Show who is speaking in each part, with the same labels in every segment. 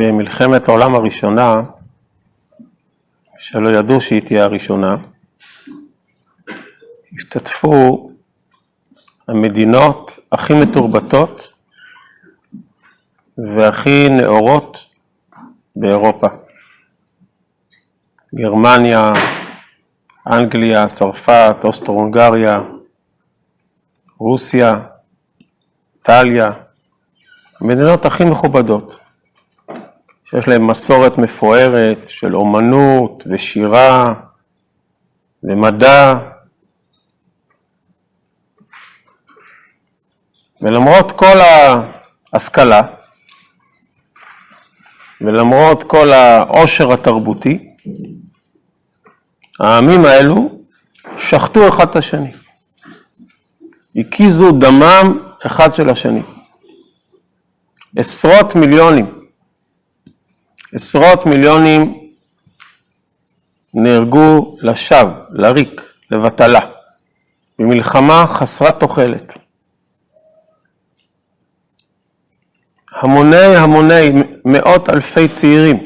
Speaker 1: במלחמת העולם הראשונה, שלא ידעו שהיא תהיה הראשונה, השתתפו המדינות הכי מתורבתות והכי נאורות באירופה. גרמניה, אנגליה, צרפת, אוסטרו-הונגריה, רוסיה, איטליה, המדינות הכי מכובדות, שיש להן מסורת מפוארת של אומנות ושירה ומדע. ולמרות כל ההשכלה, ולמרות כל העושר התרבותי, העמים האלו שחטו אחד את השני. הקיזו דמם אחד של השני. עשרות מיליונים, עשרות מיליונים נהרגו לשווא, לריק, לבטלה, במלחמה חסרת תוחלת. המוני המוני, מאות אלפי צעירים,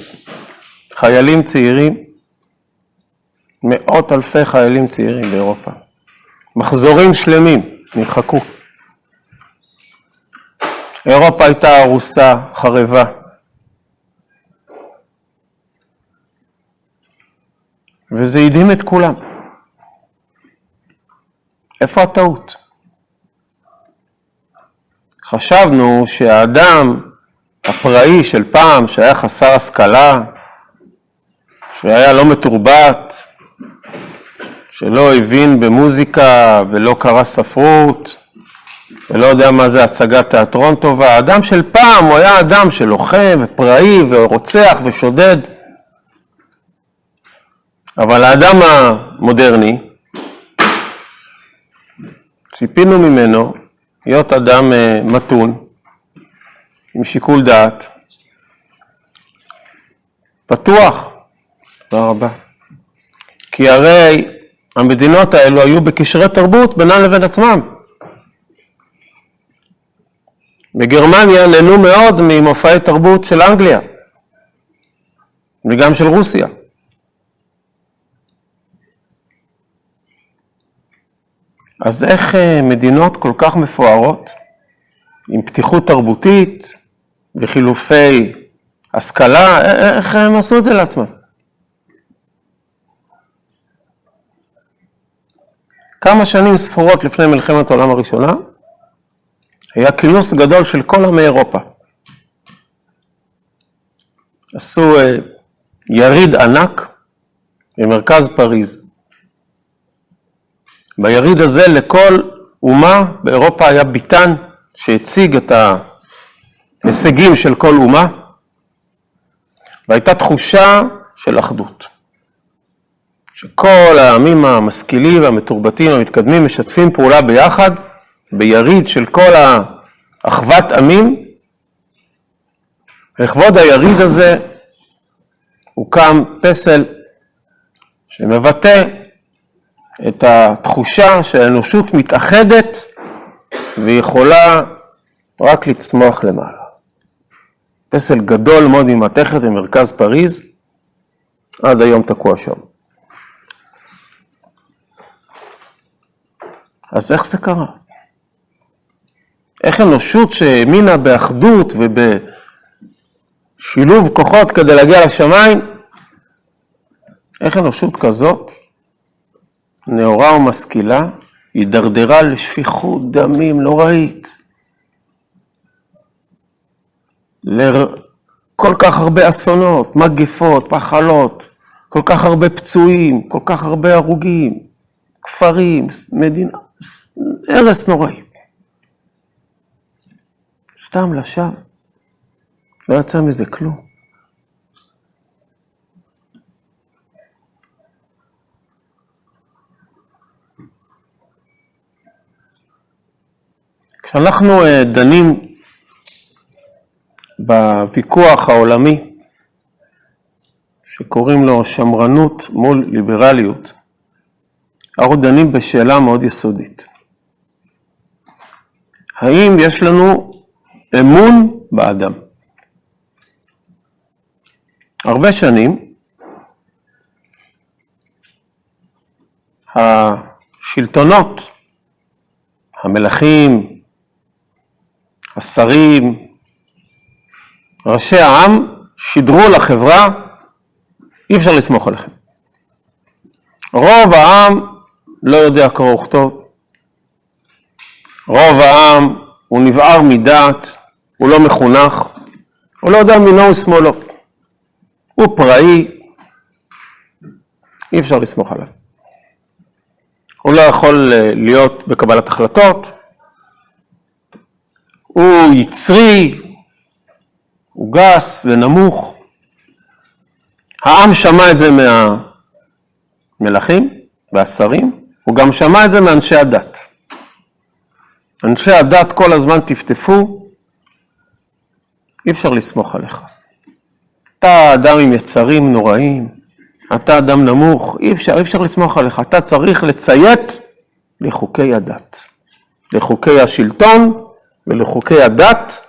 Speaker 1: חיילים צעירים, מאות אלפי חיילים צעירים באירופה. מחזורים שלמים נמחקו. אירופה הייתה ארוסה, חרבה. וזה הדהים את כולם. איפה הטעות? חשבנו שהאדם הפראי של פעם, שהיה חסר השכלה, שהיה לא מתורבת, שלא הבין במוזיקה ולא קרא ספרות, ולא יודע מה זה הצגת תיאטרון טובה, האדם של פעם הוא היה אדם שלוחם ופראי ורוצח ושודד. אבל האדם המודרני, ציפינו ממנו להיות אדם אה, מתון, עם שיקול דעת, פתוח, תודה רבה. כי הרי המדינות האלו היו בקשרי תרבות בינן לבין עצמם. בגרמניה נהנו מאוד ממופעי תרבות של אנגליה וגם של רוסיה. אז איך אה, מדינות כל כך מפוארות, עם פתיחות תרבותית וחילופי השכלה, איך הם עשו את זה לעצמם? כמה שנים ספורות לפני מלחמת העולם הראשונה, היה כינוס גדול של כל עמי אירופה. עשו אה, יריד ענק במרכז פריז. ביריד הזה לכל אומה באירופה היה ביטן שהציג את ההישגים של כל אומה, והייתה תחושה של אחדות. שכל העמים המשכילים והמתורבתים המתקדמים משתפים פעולה ביחד ביריד של כל האחוות עמים. לכבוד היריד הזה הוקם פסל שמבטא את התחושה שהאנושות מתאחדת ויכולה רק לצמוח למעלה. פסל גדול מאוד עם מתכת במרכז פריז, עד היום תקוע שם. אז איך זה קרה? איך אנושות שהאמינה באחדות ובשילוב כוחות כדי להגיע לשמיים, איך אנושות כזאת, נאורה ומשכילה, הידרדרה לשפיכות דמים נוראית, לכל כך הרבה אסונות, מגפות, פחלות, כל כך הרבה פצועים, כל כך הרבה הרוגים, כפרים, מדינה, הרס נוראי. סתם לשווא, לא יצא מזה כלום. כשאנחנו אה, דנים בוויכוח העולמי שקוראים לו שמרנות מול ליברליות, אנחנו דנים בשאלה מאוד יסודית. האם יש לנו אמון באדם? הרבה שנים השלטונות, המלכים, השרים, ראשי העם, שידרו לחברה, אי אפשר לסמוך עליכם. רוב העם לא יודע קרוא וכתוב, רוב העם הוא נבער מדעת, הוא לא מחונך, הוא לא יודע מינו ושמאלו, הוא פראי, אי אפשר לסמוך עליו. הוא לא יכול אה, להיות בקבלת החלטות, הוא יצרי, הוא גס ונמוך. העם שמע את זה מהמלכים והשרים, הוא גם שמע את זה מאנשי הדת. אנשי הדת כל הזמן טפטפו, אי אפשר לסמוך עליך. אתה אדם עם יצרים נוראים, אתה אדם נמוך, אי אפשר, אי אפשר לסמוך עליך, אתה צריך לציית לחוקי הדת, לחוקי השלטון ולחוקי הדת,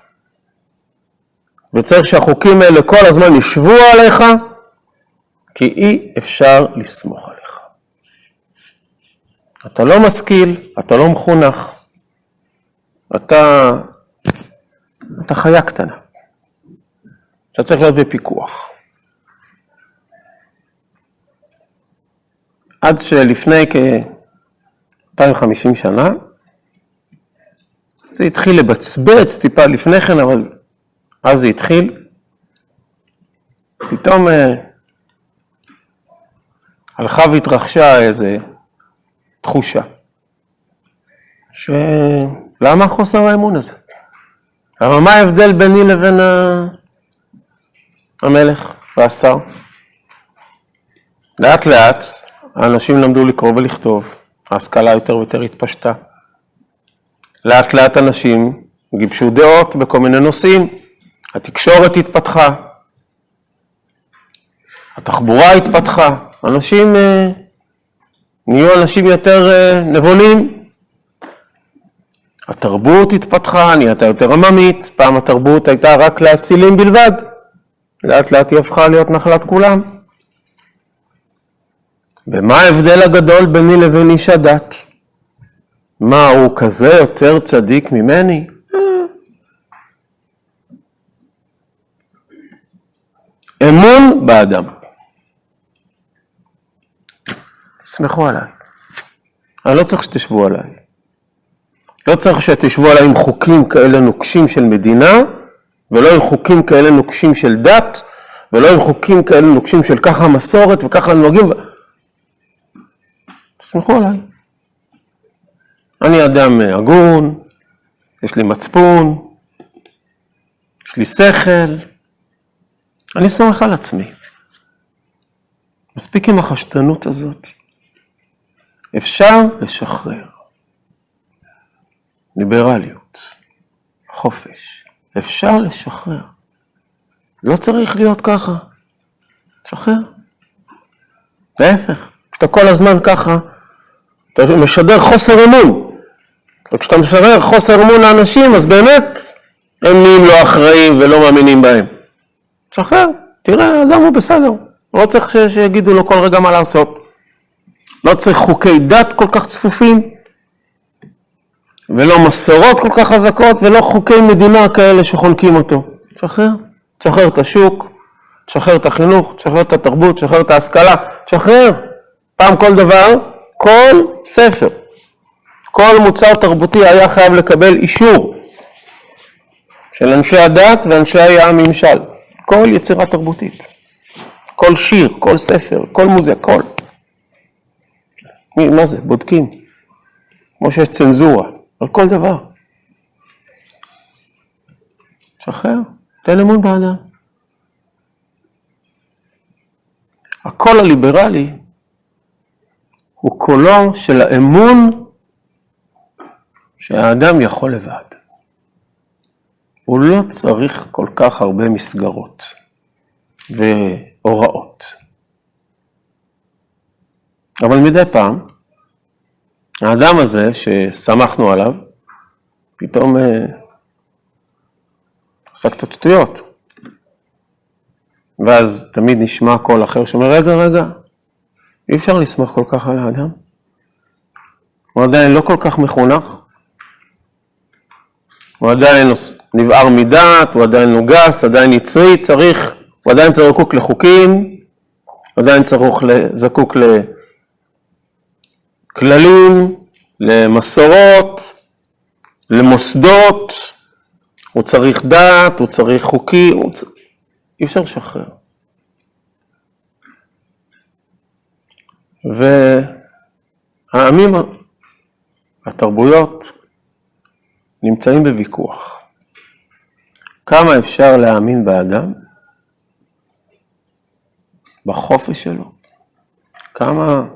Speaker 1: וצריך שהחוקים האלה כל הזמן ישבו עליך, כי אי אפשר לסמוך עליך. אתה לא משכיל, אתה לא מחונך, אתה, אתה חיה קטנה. אתה צריך להיות בפיקוח. עד שלפני כ-250 שנה, זה התחיל לבצבץ טיפה לפני כן, אבל אז זה התחיל. פתאום אה, הלכה והתרחשה איזו תחושה, שלמה חוסר האמון הזה? אבל מה ההבדל ביני לבין המלך והשר? לאט לאט האנשים למדו לקרוא ולכתוב, ההשכלה יותר ויותר התפשטה. לאט לאט אנשים גיבשו דעות בכל מיני נושאים, התקשורת התפתחה, התחבורה התפתחה, אנשים אה, נהיו אנשים יותר אה, נבונים, התרבות התפתחה, נהייתה יותר עממית, פעם התרבות הייתה רק לאצילים בלבד, לאט לאט היא הפכה להיות נחלת כולם. ומה ההבדל הגדול ביני לבין איש הדת? מה, הוא כזה יותר צדיק ממני? אמון באדם. תסמכו עליי. אני לא צריך שתשבו עליי. לא צריך שתשבו עליי עם חוקים כאלה נוקשים של מדינה, ולא עם חוקים כאלה נוקשים של דת, ולא עם חוקים כאלה נוקשים של ככה מסורת וככה נוהגים. תסמכו עליי. אני אדם הגון, יש לי מצפון, יש לי שכל, אני סומך על עצמי. מספיק עם החשדנות הזאת. אפשר לשחרר. ליברליות, חופש. אפשר לשחרר. לא צריך להיות ככה. תשחרר. להפך, כשאתה כל הזמן ככה, אתה משדר חוסר אמון. וכשאתה משדר חוסר אמון לאנשים, אז באמת הם נהיים לא אחראים ולא מאמינים בהם. תשחרר, תראה, האדם הוא בסדר. לא צריך שיגידו לו כל רגע מה לעשות. לא צריך חוקי דת כל כך צפופים, ולא מסורות כל כך חזקות, ולא חוקי מדינה כאלה שחונקים אותו. תשחרר, תשחרר את השוק, תשחרר את החינוך, תשחרר את התרבות, תשחרר את ההשכלה, תשחרר. פעם כל דבר כל ספר, כל מוצר תרבותי היה חייב לקבל אישור של אנשי הדת ואנשי הממשל, כל יצירה תרבותית, כל שיר, כל ספר, כל מוזיקה, כל. מה זה? בודקים. כמו שיש צנזורה, על כל דבר. שחרר, תן אמון באדם. הקול הליברלי הוא קולו של האמון שהאדם יכול לבד. הוא לא צריך כל כך הרבה מסגרות והוראות. אבל מדי פעם, האדם הזה שסמכנו עליו, פתאום אה, עשה קצת שטויות. ואז תמיד נשמע קול אחר שאומר, רגע, רגע, אי אפשר לסמוך כל כך על האדם. הוא עדיין לא כל כך מחונך, הוא עדיין נבער מדעת, הוא עדיין נוגס, עדיין יצרי, צריך, הוא עדיין זקוק לחוקים, הוא עדיין צריך, זקוק לכללים, למסורות, למוסדות, הוא צריך דעת, הוא צריך חוקים, הוא צריך... אי אפשר לשחרר. והעמים, התרבויות, נמצאים בוויכוח. כמה אפשר להאמין באדם? בחופש שלו? כמה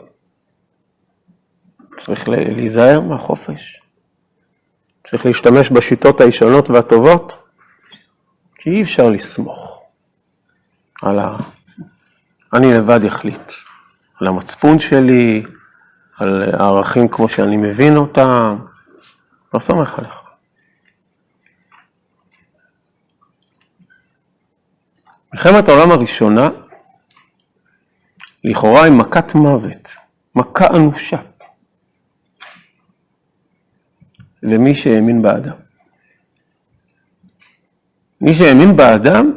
Speaker 1: צריך להיזהר מהחופש? צריך להשתמש בשיטות הישנות והטובות? כי אי אפשר לסמוך על ה... אני לבד אחליט, על המצפון שלי, על הערכים כמו שאני מבין אותם, לא סומך עליך. מלחמת העולם הראשונה, לכאורה היא מכת מוות, מכה אנושה, למי שהאמין באדם. מי שהאמין באדם,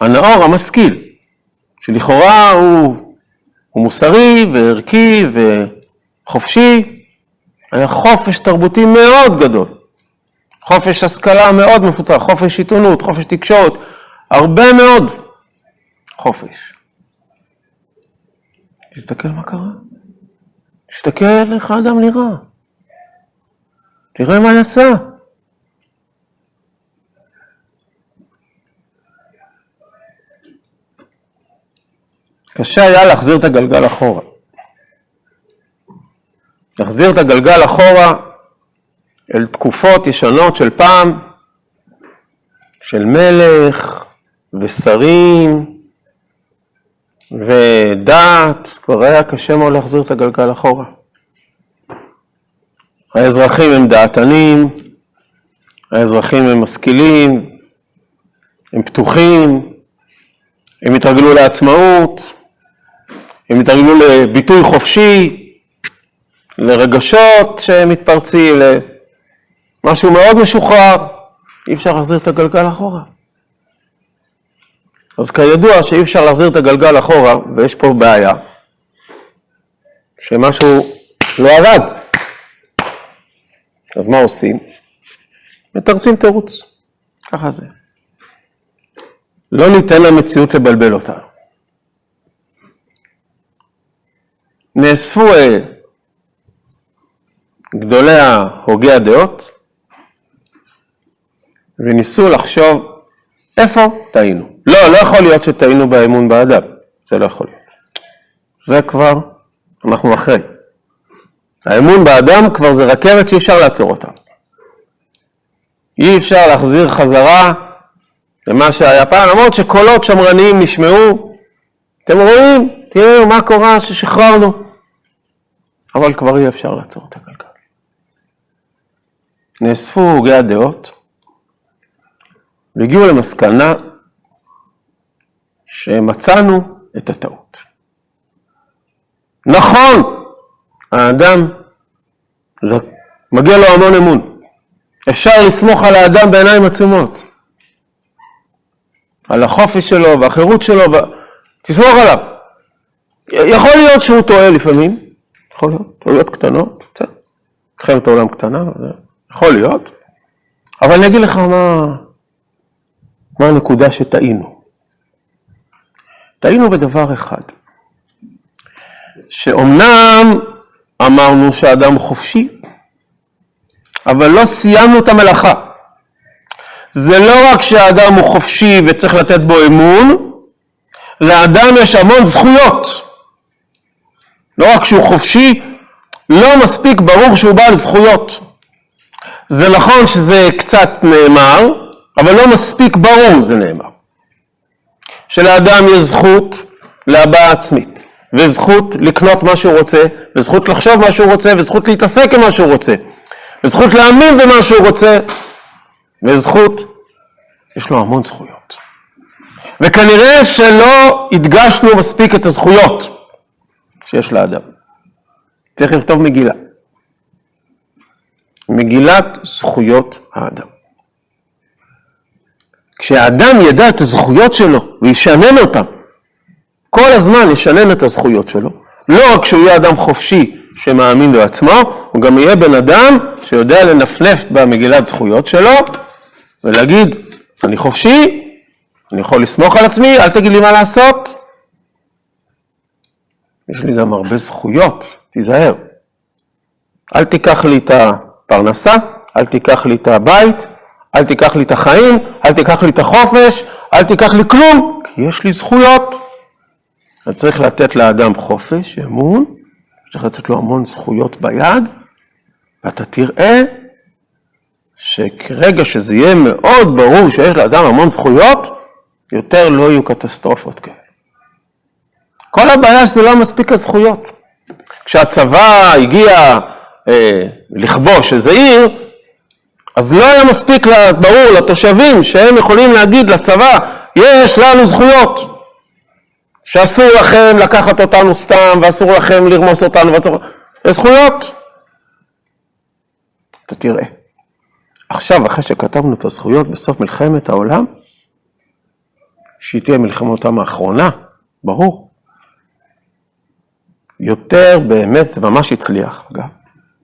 Speaker 1: הנאור, המשכיל, שלכאורה הוא, הוא מוסרי וערכי וחופשי, היה חופש תרבותי מאוד גדול, חופש השכלה מאוד מפותח, חופש עיתונות, חופש תקשורת, הרבה מאוד חופש. תסתכל מה קרה. תסתכל איך האדם נראה. תראה מה יצא. קשה היה להחזיר את הגלגל אחורה. להחזיר את הגלגל אחורה אל תקופות ישנות של פעם, של מלך ושרים ודעת, כבר היה קשה מאוד להחזיר את הגלגל אחורה. האזרחים הם דעתנים, האזרחים הם משכילים, הם פתוחים, הם התרגלו לעצמאות, הם התרגלו לביטוי חופשי, לרגשות שמתפרצים, למשהו מאוד משוחרר, אי אפשר להחזיר את הגלגל אחורה. אז כידוע שאי אפשר להחזיר את הגלגל אחורה, ויש פה בעיה, שמשהו לא עבד. אז מה עושים? מתרצים תירוץ, ככה זה. לא ניתן למציאות לבלבל אותנו. נאספו אה, גדולי הוגי הדעות וניסו לחשוב איפה טעינו. לא, לא יכול להיות שטעינו באמון באדם, זה לא יכול להיות. זה כבר, אנחנו אחרי. האמון באדם כבר זה רכבת שאי אפשר לעצור אותה. אי אפשר להחזיר חזרה למה שהיה פעם, למרות שקולות שמרניים נשמעו. אתם רואים? תראו מה קורה ששחררנו. אבל כבר אי אפשר לעצור את הגלגל. נאספו הוגי הדעות והגיעו למסקנה שמצאנו את הטעות. נכון, האדם, זה מגיע לו המון אמון. אפשר לסמוך על האדם בעיניים עצומות. על החופש שלו והחירות שלו, ו... תסמוך עליו. יכול להיות שהוא טועה לפעמים, יכול להיות, טעויות קטנות, בסדר. מלחמת העולם קטנה, יכול להיות, אבל אני אגיד לך מה, מה הנקודה שטעינו. טעינו בדבר אחד, שאומנם אמרנו שהאדם חופשי, אבל לא סיימנו את המלאכה. זה לא רק שהאדם הוא חופשי וצריך לתת בו אמון, לאדם יש המון זכויות. לא רק שהוא חופשי, לא מספיק ברור שהוא בעל זכויות. זה נכון שזה קצת נאמר, אבל לא מספיק ברור זה נאמר. שלאדם יש זכות להבעה עצמית, וזכות לקנות מה שהוא רוצה, וזכות לחשוב מה שהוא רוצה, וזכות להתעסק עם מה שהוא רוצה, וזכות להאמין במה שהוא רוצה, וזכות, יש לו המון זכויות. וכנראה שלא הדגשנו מספיק את הזכויות שיש לאדם. צריך לכתוב מגילה. מגילת זכויות האדם. כשהאדם ידע את הזכויות שלו וישנן אותן, כל הזמן ישנן את הזכויות שלו, לא רק שהוא יהיה אדם חופשי שמאמין בעצמו, הוא גם יהיה בן אדם שיודע לנפנף במגילת זכויות שלו ולהגיד, אני חופשי, אני יכול לסמוך על עצמי, אל תגיד לי מה לעשות. יש לי גם הרבה זכויות, תיזהר. אל תיקח לי את הפרנסה, אל תיקח לי את הבית, אל תיקח לי את החיים, אל תיקח לי את החופש, אל תיקח לי כלום, כי יש לי זכויות. אני צריך לתת לאדם חופש, אמון, צריך לתת לו המון זכויות ביד, ואתה תראה שכרגע שזה יהיה מאוד ברור שיש לאדם המון זכויות, יותר לא יהיו קטסטרופות כאלה. כל הבעיה שזה לא מספיק הזכויות. כשהצבא הגיע אה, לכבוש איזה עיר, אז לא היה מספיק ברור לתושבים שהם יכולים להגיד לצבא, יש לנו זכויות, שאסור לכם לקחת אותנו סתם, ואסור לכם לרמוס אותנו, ואסור... זכויות. אתה תראה. עכשיו, אחרי שכתבנו את הזכויות בסוף מלחמת העולם, שהיא תהיה מלחמתם האחרונה, ברור. יותר באמת, זה ממש הצליח, אגב.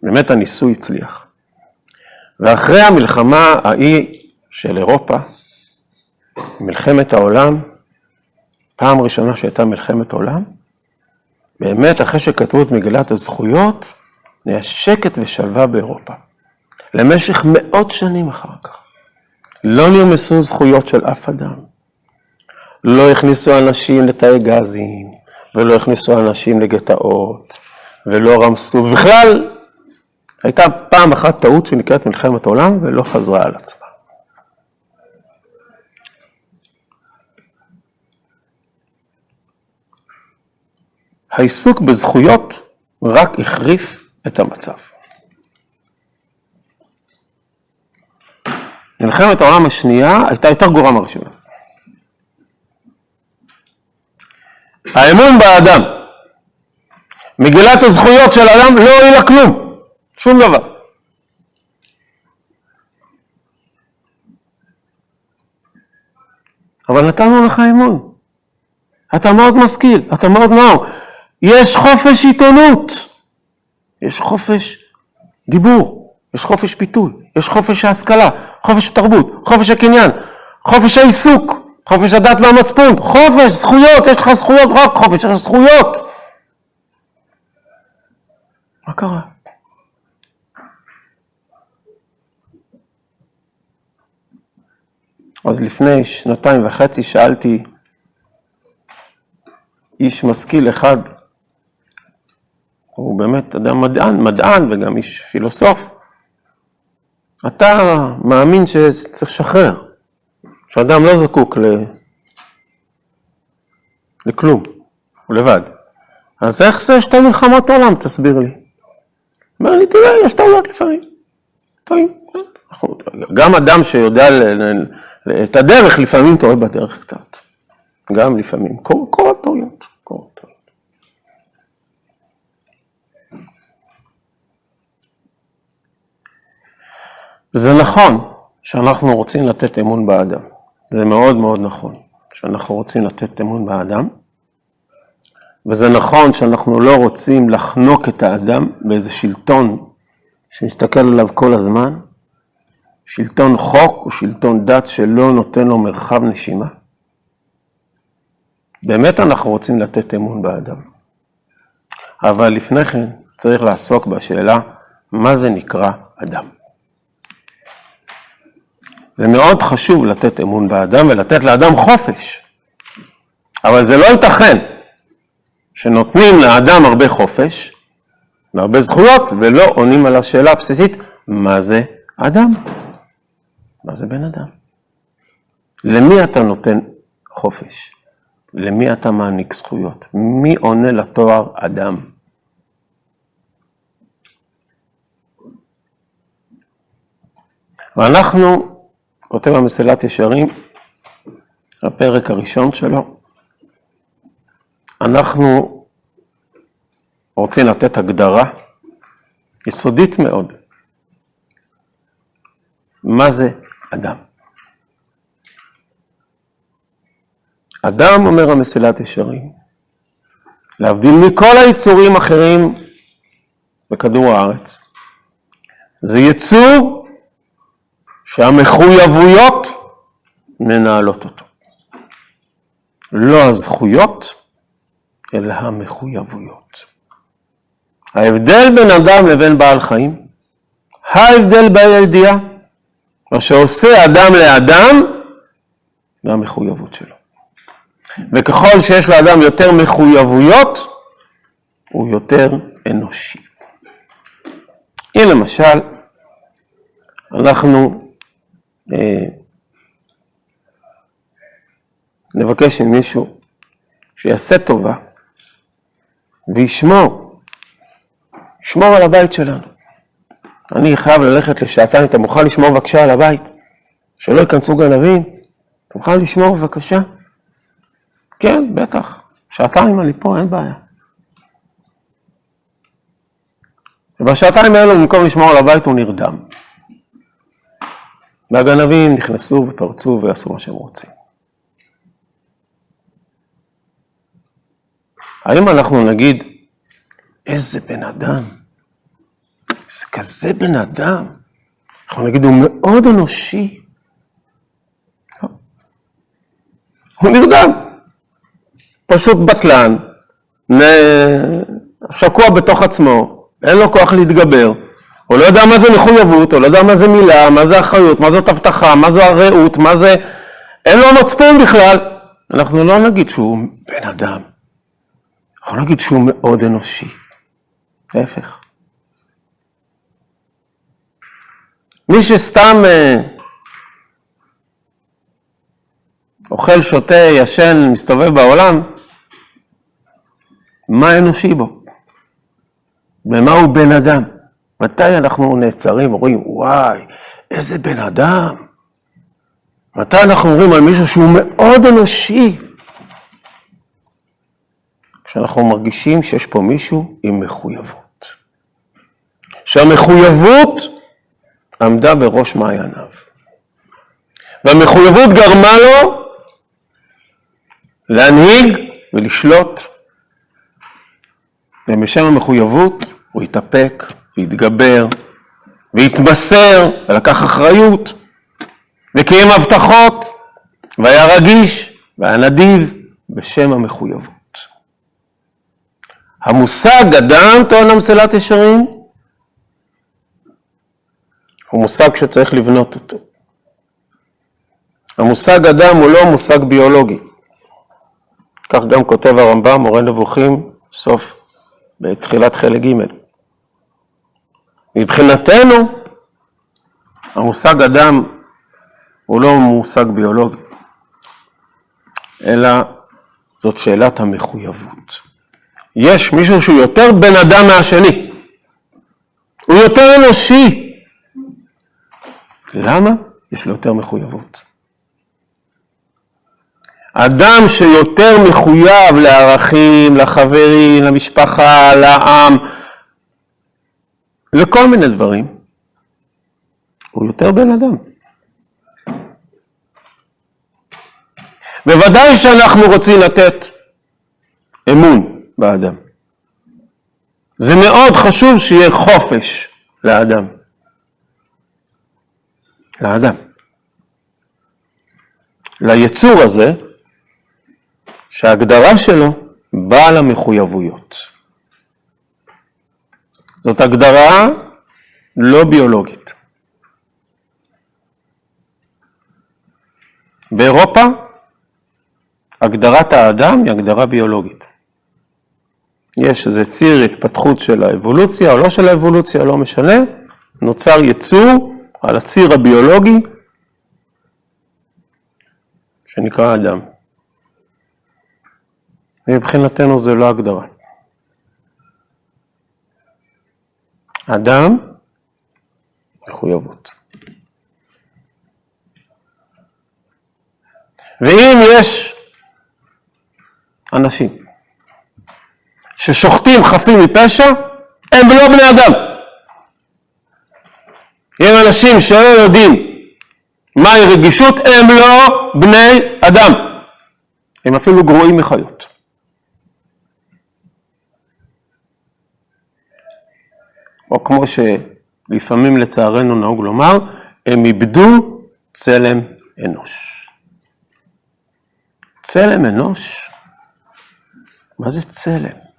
Speaker 1: באמת הניסוי הצליח. ואחרי המלחמה ההיא של אירופה, מלחמת העולם, פעם ראשונה שהייתה מלחמת עולם, באמת אחרי שכתבו את מגילת הזכויות, נהיה שקט ושלווה באירופה. למשך מאות שנים אחר כך. לא נרמסו זכויות של אף אדם. לא הכניסו אנשים לתאי גזים, ולא הכניסו אנשים לגטאות, ולא רמסו, ובכלל הייתה פעם אחת טעות שנקראת מלחמת העולם ולא חזרה על עצמה. העיסוק בזכויות רק החריף את המצב. מלחמת העולם השנייה הייתה יותר גרועה מהראשונה. האמון באדם, מגילת הזכויות של האדם לא הועילה כלום. שום דבר. אבל נתנו לך אמון. אתה מאוד משכיל, אתה מאוד נאור. יש חופש עיתונות, יש חופש דיבור, יש חופש ביטוי, יש חופש ההשכלה, חופש התרבות, חופש הקניין, חופש העיסוק, חופש הדת והמצפון, חופש, זכויות, יש לך זכויות, רק חופש, יש לך זכויות. מה קרה? אז לפני שנתיים וחצי שאלתי איש משכיל אחד, הוא באמת אדם מדען, מדען וגם איש פילוסוף, אתה מאמין שצריך לשחרר, שאדם לא זקוק ל... לכלום, הוא לבד. אז איך זה שתי מלחמות עולם, תסביר לי. אומר לי, תראה, יש טעויות לפעמים. טועים. גם אדם שיודע את הדרך, לפעמים טועה בדרך קצת. גם לפעמים. קורות טעויות. קורות טעויות. זה נכון שאנחנו רוצים לתת אמון באדם. זה מאוד מאוד נכון שאנחנו רוצים לתת אמון באדם. וזה נכון שאנחנו לא רוצים לחנוק את האדם באיזה שלטון שנסתכל עליו כל הזמן, שלטון חוק הוא שלטון דת שלא נותן לו מרחב נשימה? באמת אנחנו רוצים לתת אמון באדם. אבל לפני כן צריך לעסוק בשאלה מה זה נקרא אדם. זה מאוד חשוב לתת אמון באדם ולתת לאדם חופש. אבל זה לא ייתכן שנותנים לאדם הרבה חופש והרבה זכויות ולא עונים על השאלה הבסיסית, מה זה אדם? מה זה בן אדם? למי אתה נותן חופש? למי אתה מעניק זכויות? מי עונה לתואר אדם? ואנחנו, כותב המסילת ישרים, הפרק הראשון שלו. אנחנו רוצים לתת הגדרה יסודית מאוד. מה זה אדם? אדם, אומר המסילת ישרים, להבדיל מכל היצורים האחרים בכדור הארץ, זה יצור שהמחויבויות מנהלות אותו. לא הזכויות, אלא המחויבויות. ההבדל בין אדם לבין בעל חיים, ההבדל בידיעה, מה שעושה אדם לאדם, זה המחויבות שלו. וככל שיש לאדם יותר מחויבויות, הוא יותר אנושי. אם למשל, אנחנו אה, נבקש ממישהו שיעשה טובה וישמור, ישמור על הבית שלנו. אני חייב ללכת לשעתיים, אתה מוכן לשמור בבקשה על הבית? שלא ייכנסו גנבים? אתה מוכן לשמור בבקשה? כן, בטח. שעתיים אני פה, אין בעיה. ובשעתיים האלו, במקום לשמור על הבית, הוא נרדם. והגנבים נכנסו ופרצו ועשו מה שהם רוצים. האם אנחנו נגיד, איזה בן אדם, זה כזה בן אדם, אנחנו נגיד, הוא מאוד אנושי. לא. הוא נרדם. פשוט בטלן, שקוע בתוך עצמו, אין לו כוח להתגבר, הוא לא יודע מה זה מחויבות, הוא לא יודע מה זה מילה, מה זה אחריות, מה זאת הבטחה, מה זו הרעות, מה זה... אין לו מצפון בכלל. אנחנו לא נגיד שהוא בן אדם, אנחנו נגיד שהוא מאוד אנושי. להפך. מי שסתם אה, אוכל, שותה, ישן, מסתובב בעולם, מה אנושי בו? במה הוא בן אדם? מתי אנחנו נעצרים ורואים, וואי, איזה בן אדם? מתי אנחנו אומרים על מישהו שהוא מאוד אנושי? כשאנחנו מרגישים שיש פה מישהו עם מחויבות. שהמחויבות עמדה בראש מעייניו. והמחויבות גרמה לו להנהיג ולשלוט ובשם המחויבות הוא התאפק והתגבר והתמסר ולקח אחריות וקיים הבטחות והיה רגיש והיה נדיב בשם המחויבות. המושג אדם, טוען המסילת ישרים, הוא מושג שצריך לבנות אותו. המושג אדם הוא לא מושג ביולוגי. כך גם כותב הרמב"ם, מורה נבוכים, סוף בתחילת חלק ג'. מבחינתנו, המושג אדם הוא לא מושג ביולוגי, אלא זאת שאלת המחויבות. יש מישהו שהוא יותר בן אדם מהשני, הוא יותר אנושי. למה? יש לו יותר מחויבות. אדם שיותר מחויב לערכים, לחברים, למשפחה, לעם, לכל מיני דברים, הוא יותר בן אדם. בוודאי שאנחנו רוצים לתת אמון באדם. זה מאוד חשוב שיהיה חופש לאדם. לאדם. ליצור הזה, שההגדרה שלו בעל המחויבויות. זאת הגדרה לא ביולוגית. באירופה הגדרת האדם היא הגדרה ביולוגית. יש איזה ציר התפתחות של האבולוציה או לא של האבולוציה, לא משנה, נוצר יצור על הציר הביולוגי שנקרא אדם. מבחינתנו זה לא הגדרה. אדם, מחויבות. ואם יש אנשים ששוחטים חפים מפשע, הם לא בני אדם. אנשים שלא יודעים מהי רגישות, הם לא בני אדם. הם אפילו גרועים מחיות. או כמו שלפעמים לצערנו נהוג לומר, הם איבדו צלם אנוש. צלם אנוש? מה זה צלם?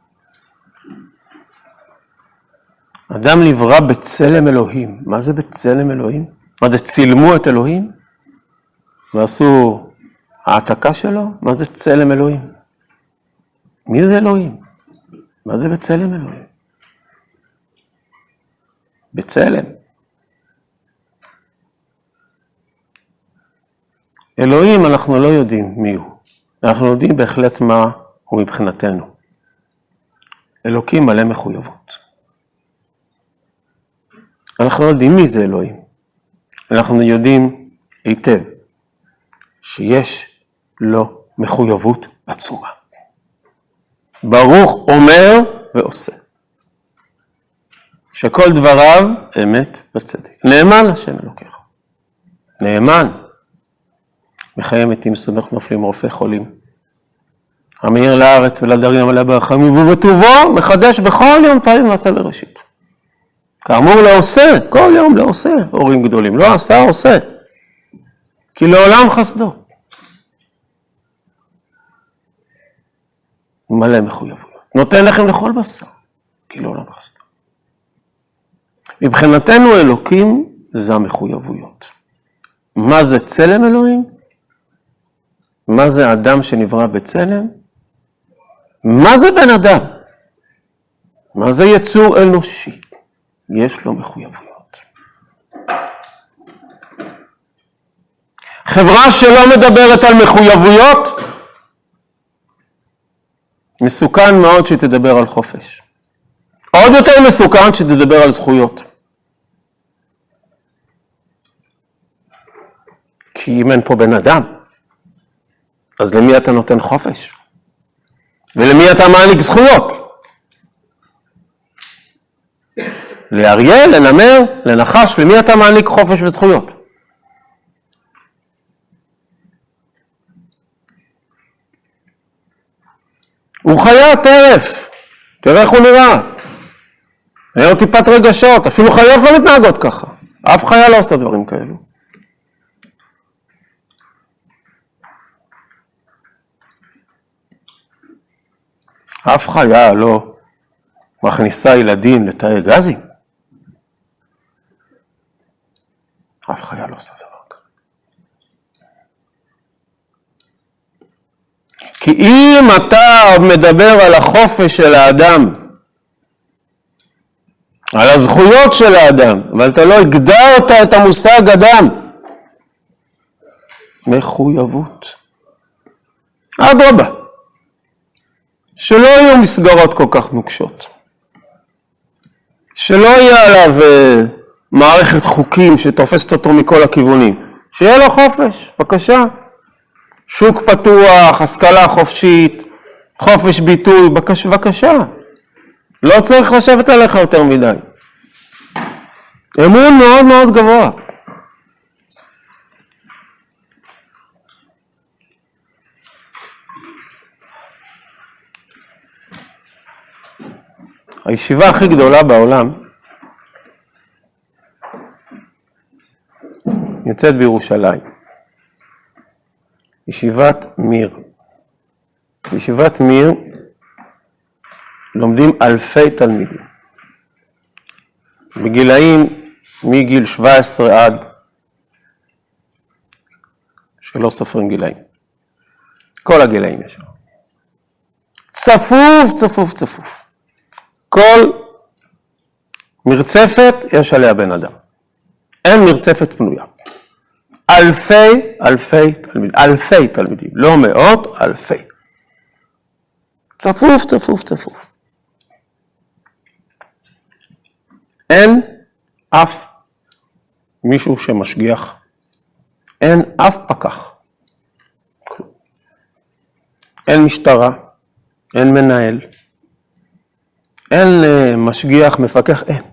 Speaker 1: אדם נברא בצלם אלוהים. מה זה בצלם אלוהים? מה זה צילמו את אלוהים? ועשו העתקה שלו? מה זה צלם אלוהים? מי זה אלוהים? מה זה בצלם אלוהים? בצלם. אלוהים אנחנו לא יודעים מי הוא, אנחנו יודעים בהחלט מה הוא מבחינתנו. אלוקים מלא מחויבות. אנחנו לא יודעים מי זה אלוהים, אנחנו יודעים היטב שיש לו מחויבות עצומה. ברוך אומר ועושה. שכל דבריו אמת וצדק. נאמן השם אלוקיך. נאמן. מחיה מתים, סומך נופלים, רופא חולים. המאיר לארץ ולדרים המלא ברחמים ובטובו מחדש בכל יום תאים ועשה בראשית. כאמור לעושה, כל יום לעושה, הורים גדולים. לא עשה, עושה. כי לעולם חסדו. מלא מחויבויות. נותן לכם לכל בשר, כי לעולם חסדו. מבחינתנו אלוקים זה המחויבויות. מה זה צלם אלוהים? מה זה אדם שנברא בצלם? מה זה בן אדם? מה זה יצור אנושי? יש לו מחויבויות. חברה שלא מדברת על מחויבויות, מסוכן מאוד שהיא תדבר על חופש. עוד יותר מסוכן שתדבר על זכויות. כי אם אין פה בן אדם, אז למי אתה נותן חופש? ולמי אתה מעניק זכויות? לאריה, לנמר, לנחש, למי אתה מעניק חופש וזכויות? הוא חיה טרף, תראה איך הוא נראה. אין לו טיפת רגשות, אפילו חיות לא מתנהגות ככה. אף חיה לא עושה דברים כאלו. אף חיה לא מכניסה ילדים לתאי גזים. אף חיה לא עושה דבר כזה. כי אם אתה מדבר על החופש של האדם, על הזכויות של האדם, אבל אתה לא הגדרת את המושג אדם, מחויבות. אדרבה. שלא יהיו מסגרות כל כך נוקשות, שלא יהיה עליו uh, מערכת חוקים שתופסת אותו מכל הכיוונים, שיהיה לו חופש, בבקשה. שוק פתוח, השכלה חופשית, חופש ביטוי, בבקשה. בבקשה. לא צריך לשבת עליך יותר מדי. אמון מאוד מאוד גבוה. הישיבה הכי גדולה בעולם נמצאת בירושלים. ישיבת מיר. בישיבת מיר לומדים אלפי תלמידים. בגילאים מגיל 17 עד, שלא סופרים גילאים. כל הגילאים יש. צפוף, צפוף, צפוף. כל מרצפת יש עליה בן אדם. אין מרצפת פנויה. אלפי, אלפי תלמידים, אלפי תלמידים, לא מאות, אלפי. צפוף, צפוף, צפוף. אין אף מישהו שמשגיח, אין אף פקח. אין משטרה, אין מנהל, אין אה, משגיח, מפקח, אין.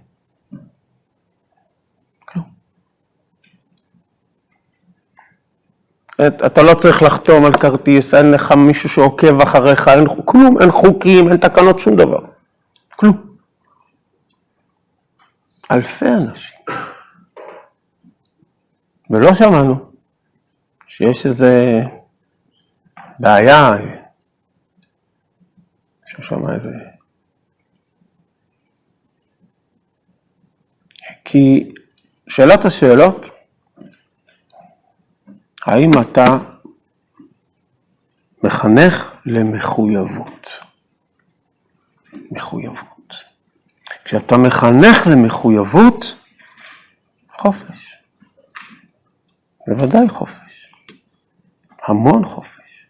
Speaker 1: אתה לא צריך לחתום על כרטיס, אין לך מישהו שעוקב אחריך, אין כלום, אין חוקים, אין תקנות, שום דבר. כלום. אלפי אנשים. ולא שמענו שיש איזה בעיה, יש שם איזה... כי שאלת השאלות, האם אתה מחנך למחויבות? מחויבות. כשאתה מחנך למחויבות, חופש. בוודאי חופש. המון חופש.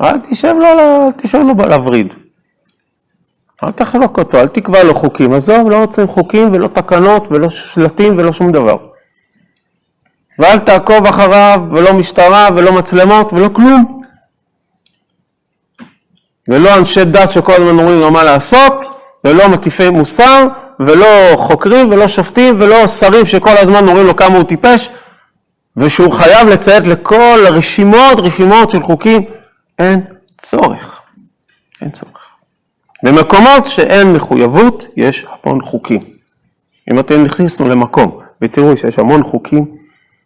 Speaker 1: אל תשב לו, תשב לו לווריד. אל תחלוק אותו, אל תקבע לו חוקים. עזוב, לא רוצים חוקים ולא תקנות ולא שלטים ולא שום דבר. ואל תעקוב אחריו, ולא משטרה ולא מצלמות ולא כלום. ולא אנשי דת שכל הזמן אומרים לו מה לעשות, ולא מטיפי מוסר, ולא חוקרים ולא שופטים ולא שרים שכל הזמן אומרים לו כמה הוא טיפש, ושהוא חייב לציית לכל רשימות, רשימות של חוקים. אין צורך. אין צורך. במקומות שאין מחויבות, יש המון חוקים. אם אתם נכנסנו למקום ותראו שיש המון חוקים,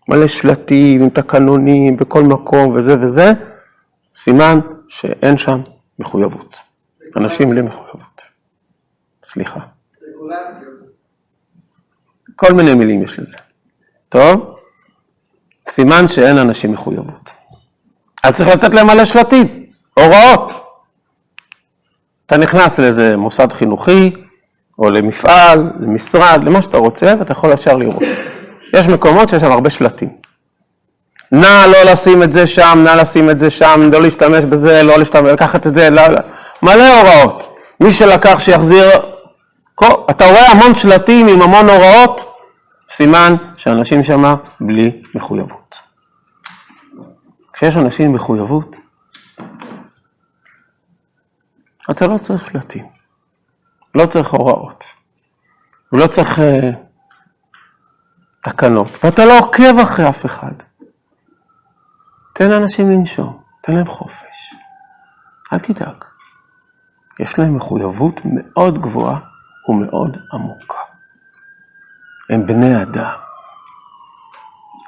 Speaker 1: מלא שלטים, עם תקנונים, בכל מקום וזה וזה, סימן שאין שם מחויבות. אנשים בלי מחויבות. סליחה. כל מיני מילים יש לזה. טוב? סימן שאין אנשים מחויבות. אז צריך לתת להם מלא שלטים, הוראות. אתה נכנס לאיזה מוסד חינוכי, או למפעל, למשרד, למה שאתה רוצה, ואתה יכול ישר לראות. יש מקומות שיש שם הרבה שלטים. נא לא לשים את זה שם, נא לשים את זה שם, לא להשתמש בזה, לא להשתמש, לקחת את זה, לא, לא. מלא הוראות. מי שלקח שיחזיר, אתה רואה המון שלטים עם המון הוראות, סימן שאנשים שם בלי מחויבות. כשיש אנשים עם מחויבות, אתה לא צריך שלטים, לא צריך הוראות, ולא צריך תקנות, ואתה לא עוקב אחרי אף אחד. תן לאנשים לנשום, תן להם חופש, אל תדאג. יש להם מחויבות מאוד גבוהה ומאוד עמוקה. הם בני אדם.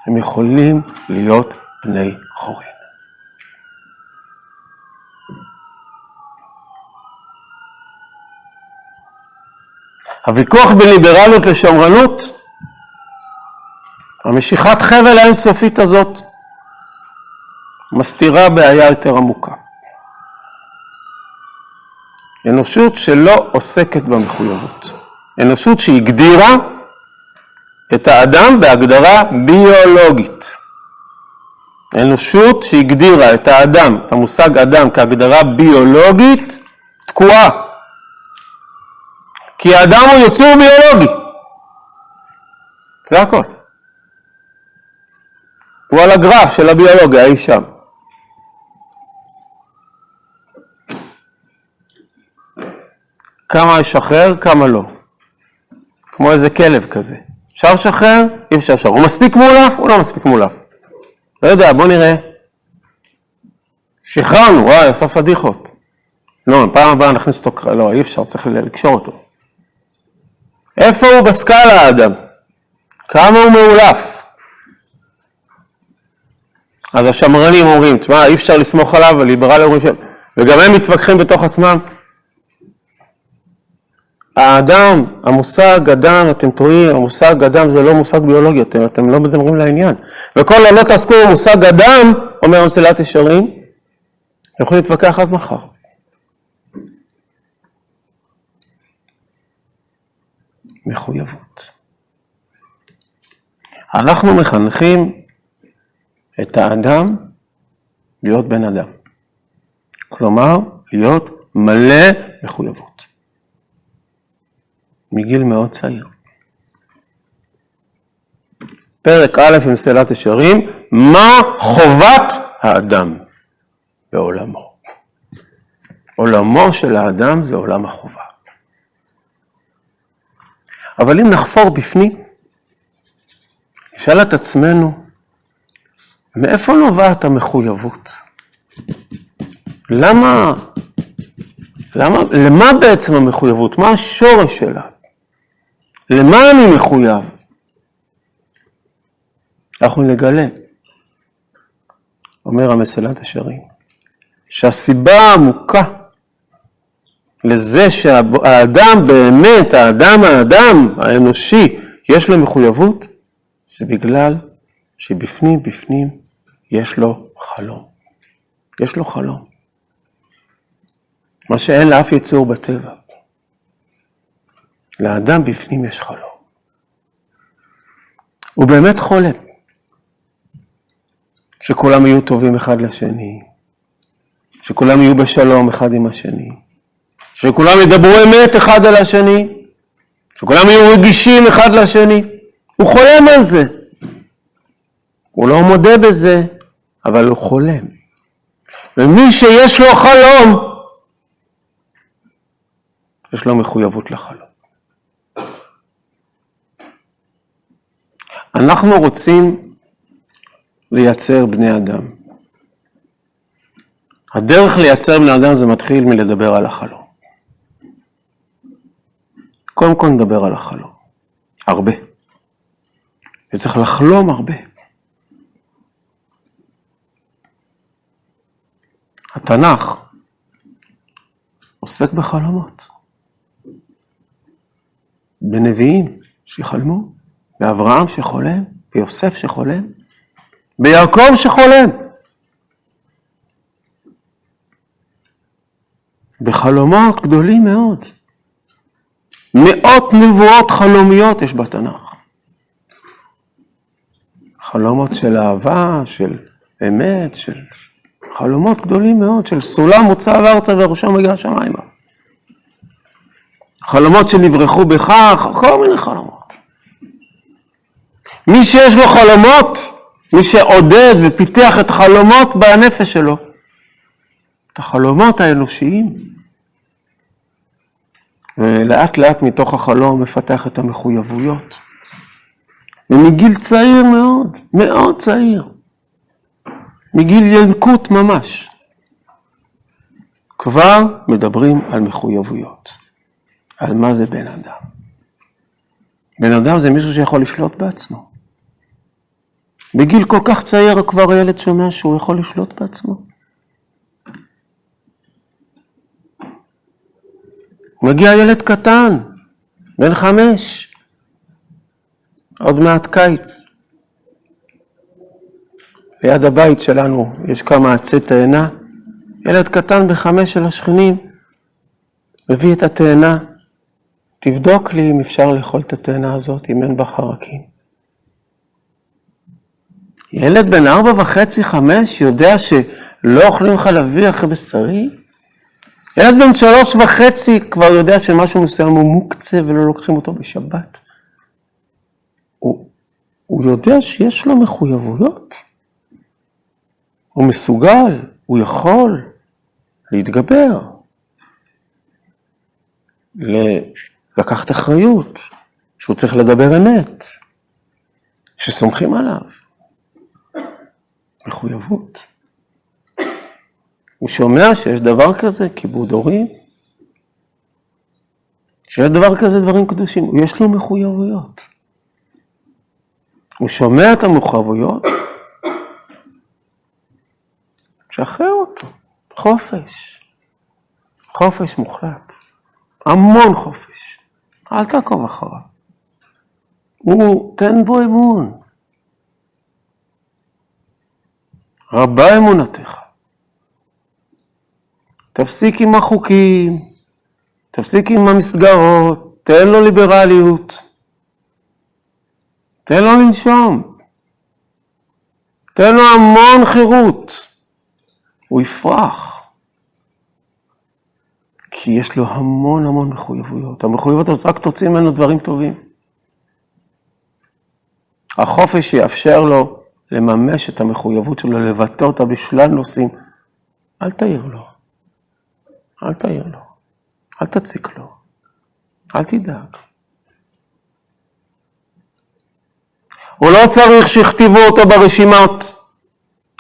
Speaker 1: הם יכולים להיות בני חורין. הוויכוח בין ליברליות לשמרנות, המשיכת חבל האינסופית הזאת, מסתירה בעיה יותר עמוקה. אנושות שלא עוסקת במחויבות. אנושות שהגדירה את האדם בהגדרה ביולוגית. אנושות שהגדירה את האדם, את המושג אדם כהגדרה ביולוגית, תקועה. כי האדם הוא יצור ביולוגי. זה הכל. הוא על הגרף של הביולוגיה, אי שם. כמה לשחרר, כמה לא. כמו איזה כלב כזה. אפשר לשחרר? אי אפשר לשחרר. הוא מספיק מולף? הוא לא מספיק מולף. לא יודע, בוא נראה. שחררנו, וואי, עושה פדיחות. לא, פעם הבאה נכניס אותו, לא, אי אפשר, צריך לקשור אותו. איפה הוא בסקאלה האדם? כמה הוא מאולף? אז השמרנים אומרים, תשמע, אי אפשר לסמוך עליו, הליברלים אומרים ש... וגם הם מתווכחים בתוך עצמם. האדם, המושג אדם, אתם טועים, המושג אדם זה לא מושג ביולוגי, אתם, אתם לא מדברים לעניין. וכל הלא תעסקו במושג אדם, אומר המסילת ישרים, אתם יכולים להתווכח עד מחר. מחויבות. אנחנו מחנכים את האדם להיות בן אדם. כלומר, להיות מלא מחויבות. מגיל מאוד צעיר. פרק א' סלעת ישרים, מה חובת האדם בעולמו. עולמו של האדם זה עולם החובה. אבל אם נחפור בפנים, נשאל את עצמנו, מאיפה נובעת המחויבות? למה, למה, למה בעצם המחויבות? מה השורש שלה? למה אני מחויב? אנחנו נגלה, אומר המסילת השרים, שהסיבה העמוקה לזה שהאדם באמת, האדם האדם האנושי, יש לו מחויבות, זה בגלל שבפנים בפנים יש לו חלום. יש לו חלום. מה שאין לאף יצור בטבע. לאדם בפנים יש חלום. הוא באמת חולם. שכולם יהיו טובים אחד לשני, שכולם יהיו בשלום אחד עם השני, שכולם ידברו אמת אחד על השני, שכולם יהיו רגישים אחד לשני. הוא חולם על זה. הוא לא מודה בזה, אבל הוא חולם. ומי שיש לו חלום, יש לו מחויבות לחלום. אנחנו רוצים לייצר בני אדם. הדרך לייצר בני אדם זה מתחיל מלדבר על החלום. קודם כל נדבר על החלום, הרבה. וצריך לחלום הרבה. התנ"ך עוסק בחלומות. בנביאים שחלמו, באברהם שחולם, ביוסף שחולם, ביעקב שחולם. בחלומות גדולים מאוד. מאות נבואות חלומיות יש בתנ"ך. חלומות של אהבה, של אמת, של חלומות גדולים מאוד, של סולם מוצב ארצה וראשו מגיע השמיימה. חלומות שנברחו בכך, כל מיני חלומות. מי שיש לו חלומות, מי שעודד ופיתח את חלומות בנפש שלו, את החלומות האנושיים, ולאט לאט מתוך החלום מפתח את המחויבויות. ומגיל צעיר מאוד, מאוד צעיר, מגיל ינקות ממש, כבר מדברים על מחויבויות, על מה זה בן אדם. בן אדם זה מישהו שיכול לשלוט בעצמו. בגיל כל כך צעיר כבר הילד שומע שהוא יכול לשלוט בעצמו. מגיע ילד קטן, בן חמש, עוד מעט קיץ. ליד הבית שלנו יש כמה עצי תאנה. ילד קטן בחמש של השכנים מביא את התאנה. תבדוק לי אם אפשר לאכול את התאנה הזאת, אם אין בה חרקים. ילד בן ארבע וחצי, חמש, יודע שלא אוכלים חלבי אחרי בשרי? ילד בן שלוש וחצי כבר יודע שמשהו מסוים הוא מוקצה ולא לוקחים אותו בשבת. הוא, הוא יודע שיש לו מחויבויות. הוא מסוגל, הוא יכול להתגבר, לקחת אחריות, שהוא צריך לדבר אמת, שסומכים עליו. מחויבות. הוא שומע שיש דבר כזה, כיבוד הורים, שיש דבר כזה דברים קדושים, יש לו מחויבויות. הוא שומע את המחויבויות, תשחרר אותו, חופש, חופש מוחלט, המון חופש, אל תעקוב אחריו. הוא, תן בו אמון. רבה אמונתך. תפסיק עם החוקים, תפסיק עם המסגרות, תן לו ליברליות, תן לו לנשום, תן לו המון חירות, הוא יפרח. כי יש לו המון המון מחויבויות. המחויבויות הזאת רק תוציא ממנו דברים טובים. החופש יאפשר לו לממש את המחויבות שלו, לבטא אותה בשלל נושאים, אל תעיר לו. אל תעיר לו. אל תציק לו. אל תדאג. הוא לא צריך שיכתיבו אותו ברשימות.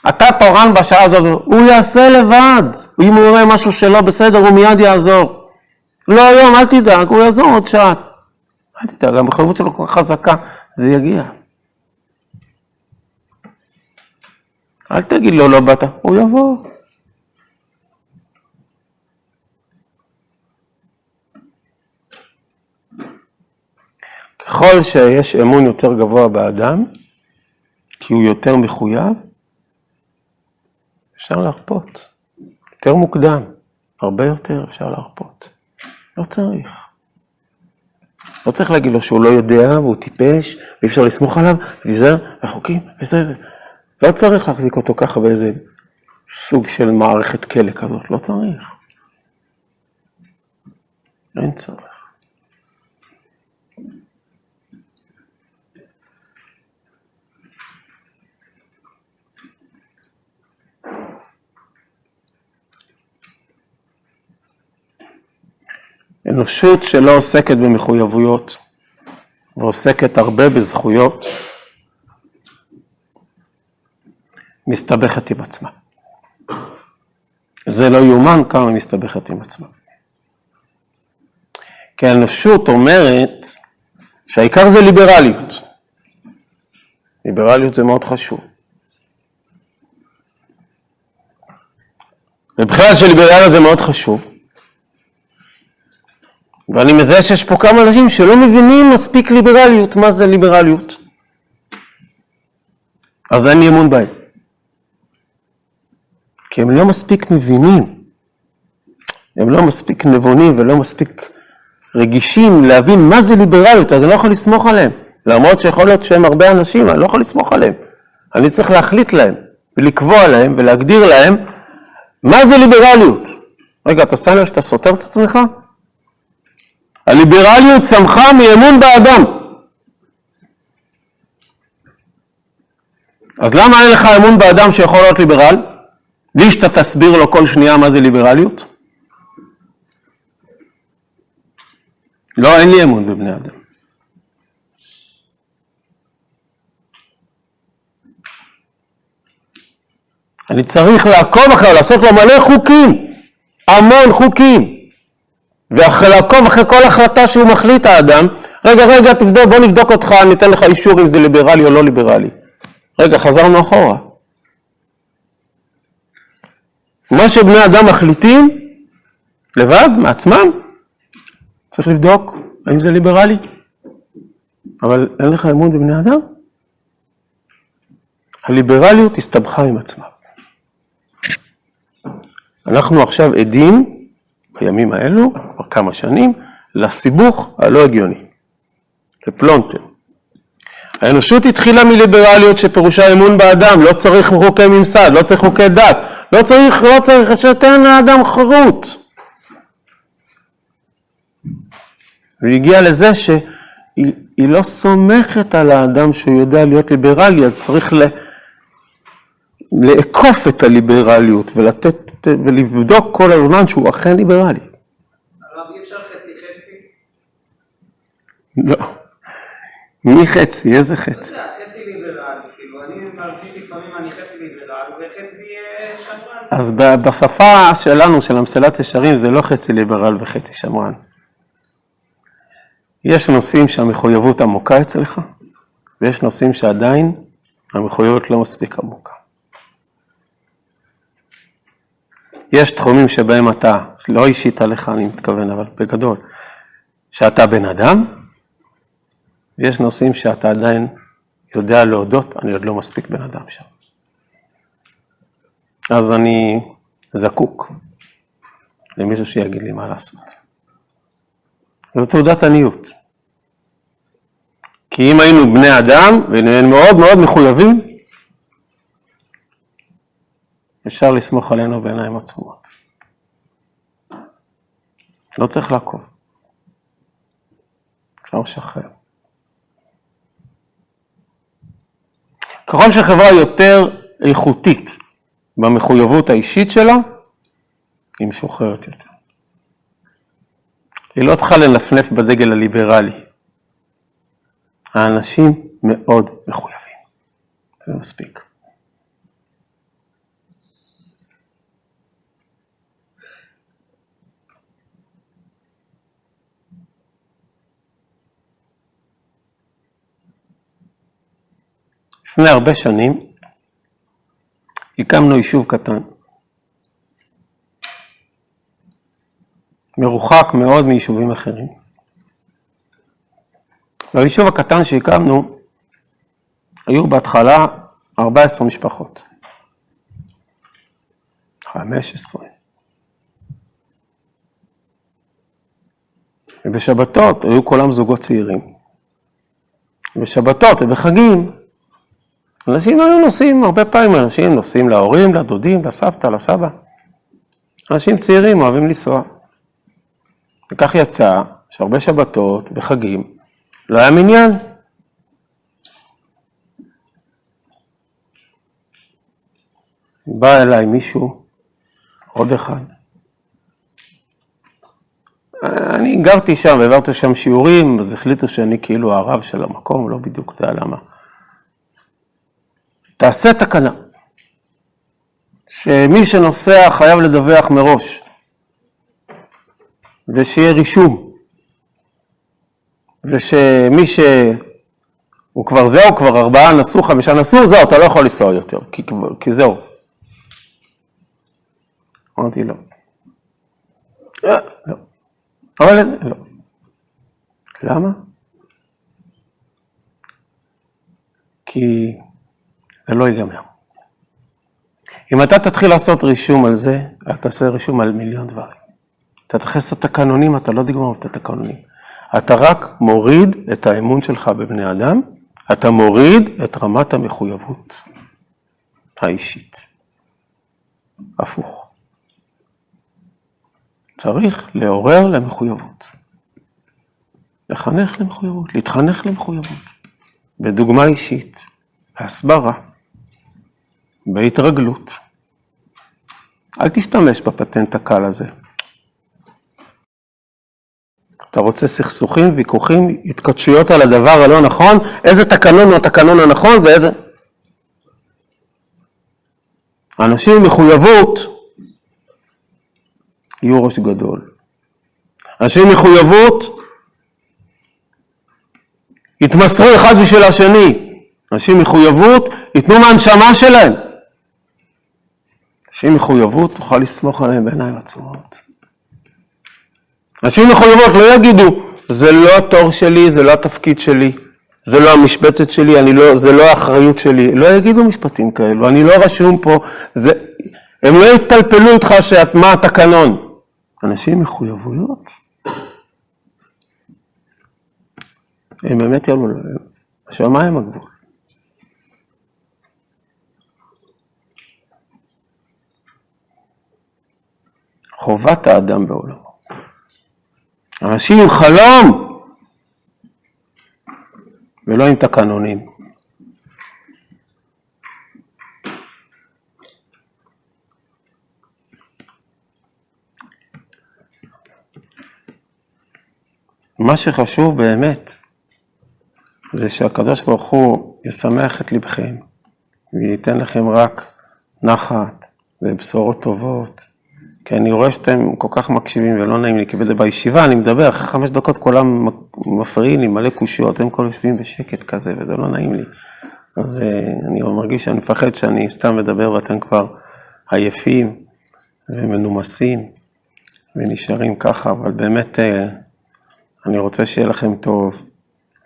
Speaker 1: אתה תורן בשעה הזאת, הוא יעשה לבד. אם הוא רואה משהו שלא בסדר, הוא מיד יעזור. לא היום, אל תדאג, הוא יעזור עוד שעה. אל תדאג, המחויבות שלו כל כך חזקה, זה יגיע. אל תגיד לו לא באת, הוא יבוא. ככל שיש אמון יותר גבוה באדם, כי הוא יותר מחויב, אפשר להרפות. יותר מוקדם, הרבה יותר אפשר להרפות. לא צריך. לא צריך להגיד לו שהוא לא יודע והוא טיפש ואי אפשר לסמוך עליו, להיזהר רחוקים וזה. לא צריך להחזיק אותו ככה באיזה סוג של מערכת כלא כזאת, לא צריך. אין צורך. אנושות שלא עוסקת במחויבויות ועוסקת הרבה בזכויות, מסתבכת עם עצמה. זה לא יאומן כמה מסתבכת עם עצמה. כי האנושות אומרת שהעיקר זה ליברליות. ליברליות זה מאוד חשוב. מבחינת שליברליות זה מאוד חשוב. ואני מזהה שיש פה כמה אנשים שלא מבינים מספיק ליברליות, מה זה ליברליות. אז אין לי אמון בהם. כי הם לא מספיק מבינים, הם לא מספיק נבונים ולא מספיק רגישים להבין מה זה ליברליות, אז אני לא יכול לסמוך עליהם. למרות שיכול להיות שהם הרבה אנשים, אני לא יכול לסמוך עליהם. אני צריך להחליט להם, ולקבוע להם, ולהגדיר להם מה זה ליברליות. רגע, אתה שם לב שאתה סותר את עצמך? הליברליות צמחה מאמון באדם. אז למה אין לך אמון באדם שיכול להיות ליברל? בלי שאתה תסביר לו כל שנייה מה זה ליברליות? לא, אין לי אמון בבני אדם. אני צריך לעקוב אחריו, לעשות לו מלא חוקים, המון חוקים. ולעקוב אחרי כל החלטה שהוא מחליט האדם, רגע, רגע, תבדוק, בוא נבדוק אותך, ניתן לך אישור אם זה ליברלי או לא ליברלי. רגע, חזרנו אחורה. מה שבני אדם מחליטים, לבד, מעצמם, צריך לבדוק האם זה ליברלי. אבל אין לך אמון בבני אדם? הליברליות הסתבכה עם עצמה. אנחנו עכשיו עדים בימים האלו, כבר כמה שנים, לסיבוך הלא הגיוני. זה פלונטר. האנושות התחילה מליברליות שפירושה אמון באדם, לא צריך חוקי ממסד, לא צריך חוקי דת, לא צריך, לא צריך, שתן לאדם חירות. והגיע לזה שהיא לא סומכת על האדם שהוא יודע להיות ליברלי, אז צריך ל... לאכוף את הליברליות ולתת ולבדוק כל הזמן שהוא אכן ליברלי. לא. מי חצי? איזה חצי?
Speaker 2: חצי כאילו, אה.
Speaker 1: אז בשפה שלנו, של המסילת ישרים, זה לא חצי ליברל וחצי שמרן. יש נושאים שהמחויבות עמוקה אצלך, ויש נושאים שעדיין המחויבות לא מספיק עמוקה. יש תחומים שבהם אתה, לא אישית עליך אני מתכוון, אבל בגדול, שאתה בן אדם, ויש נושאים שאתה עדיין יודע להודות, אני עוד לא מספיק בן אדם שם. אז אני זקוק למישהו שיגיד לי מה לעשות. זו תעודת עניות. כי אם היינו בני אדם, והיינו מאוד מאוד מחויבים, אפשר לסמוך עלינו בעיניים עצומות. לא צריך לעקוב. אפשר לשחרר. ככל שחברה יותר איכותית במחויבות האישית שלה, היא משוחררת יותר. היא לא צריכה לנפנף בדגל הליברלי. האנשים מאוד מחויבים. זה מספיק. לפני הרבה שנים הקמנו יישוב קטן. מרוחק מאוד מיישובים אחרים. ביישוב הקטן שהקמנו היו בהתחלה 14 משפחות. 15. ובשבתות היו כולם זוגות צעירים. בשבתות ובחגים אנשים היו נוסעים, הרבה פעמים אנשים נוסעים להורים, לדודים, לסבתא, לסבא. אנשים צעירים אוהבים לנסוע. וכך יצא שהרבה שבתות וחגים לא היה מניין. בא אליי מישהו, עוד אחד. אני גרתי שם והעברתי שם שיעורים, אז החליטו שאני כאילו הרב של המקום, לא בדיוק יודע למה. תעשה תקנה, שמי שנוסע חייב לדווח מראש, ושיהיה רישום, ושמי שהוא כבר זהו, כבר ארבעה נסעו, חמישה נסעו, זהו, אתה לא יכול לנסוע יותר, כי, כי זהו. אמרתי לא. לא. אבל לא. למה? כי זה לא ייגמר. אם אתה תתחיל לעשות רישום על זה, אתה תעשה רישום על מיליון דברים. אתה תתחיל לעשות תקנונים, אתה לא תגמור את התקנונים. אתה רק מוריד את האמון שלך בבני אדם, אתה מוריד את רמת המחויבות האישית. הפוך. צריך לעורר למחויבות. לחנך למחויבות, להתחנך למחויבות. בדוגמה אישית, בהסברה. בהתרגלות. אל תשתמש בפטנט הקל הזה. אתה רוצה סכסוכים, ויכוחים, התכתשויות על הדבר הלא נכון, איזה תקנון הוא התקנון הנכון ואיזה... אנשים עם מחויבות יהיו ראש גדול. אנשים עם מחויבות יתמסרו אחד בשביל השני. אנשים עם מחויבות ייתנו מהנשמה שלהם. אנשים מחויבות, תוכל לסמוך עליהם בעיניים עצומות. אנשים מחויבות לא יגידו, זה לא התור שלי, זה לא התפקיד שלי, זה לא המשבצת שלי, לא, זה לא האחריות שלי. לא יגידו משפטים כאלו, אני לא רשום פה, זה, הם לא יתפלפלו איתך שאת, מה התקנון. אנשים מחויבויות, הם באמת יעלו, השמיים הגבול. חובת האדם בעולמו. אנשים עם חלום ולא עם תקנונים. מה שחשוב באמת זה שהקדוש ברוך הוא ישמח את לבכם וייתן לכם רק נחת ובשורות טובות כי אני רואה שאתם כל כך מקשיבים ולא נעים לי, כי בישיבה אני מדבר, אחרי חמש דקות כולם מפריעים לי, מלא קושיות, הם כל יושבים בשקט כזה, וזה לא נעים לי. אז אה, אני מרגיש שאני מפחד שאני סתם מדבר ואתם כבר עייפים ומנומסים ונשארים ככה, אבל באמת אה, אני רוצה שיהיה לכם טוב,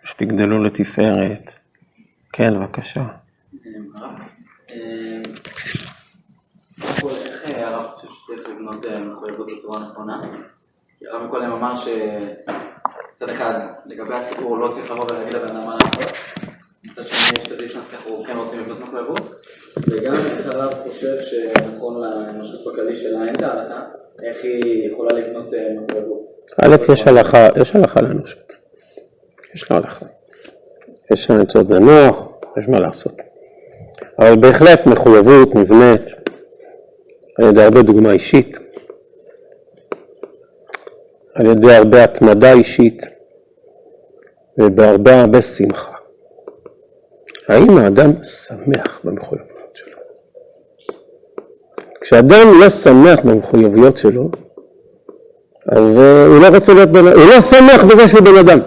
Speaker 1: שתגדלו לתפארת. כן, בבקשה.
Speaker 3: לבנות אה, מחויבות בצורה נכונה. הרב מקודם אמר שמצד אחד, לגבי הסיפור לא צריך לבוא ולהגיד לבן אדם מה לעשות, מצד שני יש את הדיסנס ככה הוא כן רוצים לבנות מחויבות, וגם איך הרב חושב שנכון לאנושות בכללי שלה אין את ההלכה, איך היא יכולה לבנות אה, מחויבות.
Speaker 1: א', יש הלכה, יש הלכה לאנושות. יש לה הלכה. יש שם למצוא בנוח, יש מה לעשות. אבל בהחלט מחויבות נבנית על ידי הרבה דוגמה אישית, על ידי הרבה התמדה אישית ובהרבה הרבה שמחה. האם האדם שמח במחויבויות שלו? כשאדם לא שמח במחויבויות שלו, אז אה, הוא לא רוצה להיות בן אדם, הוא לא שמח בזה שהוא בן אדם.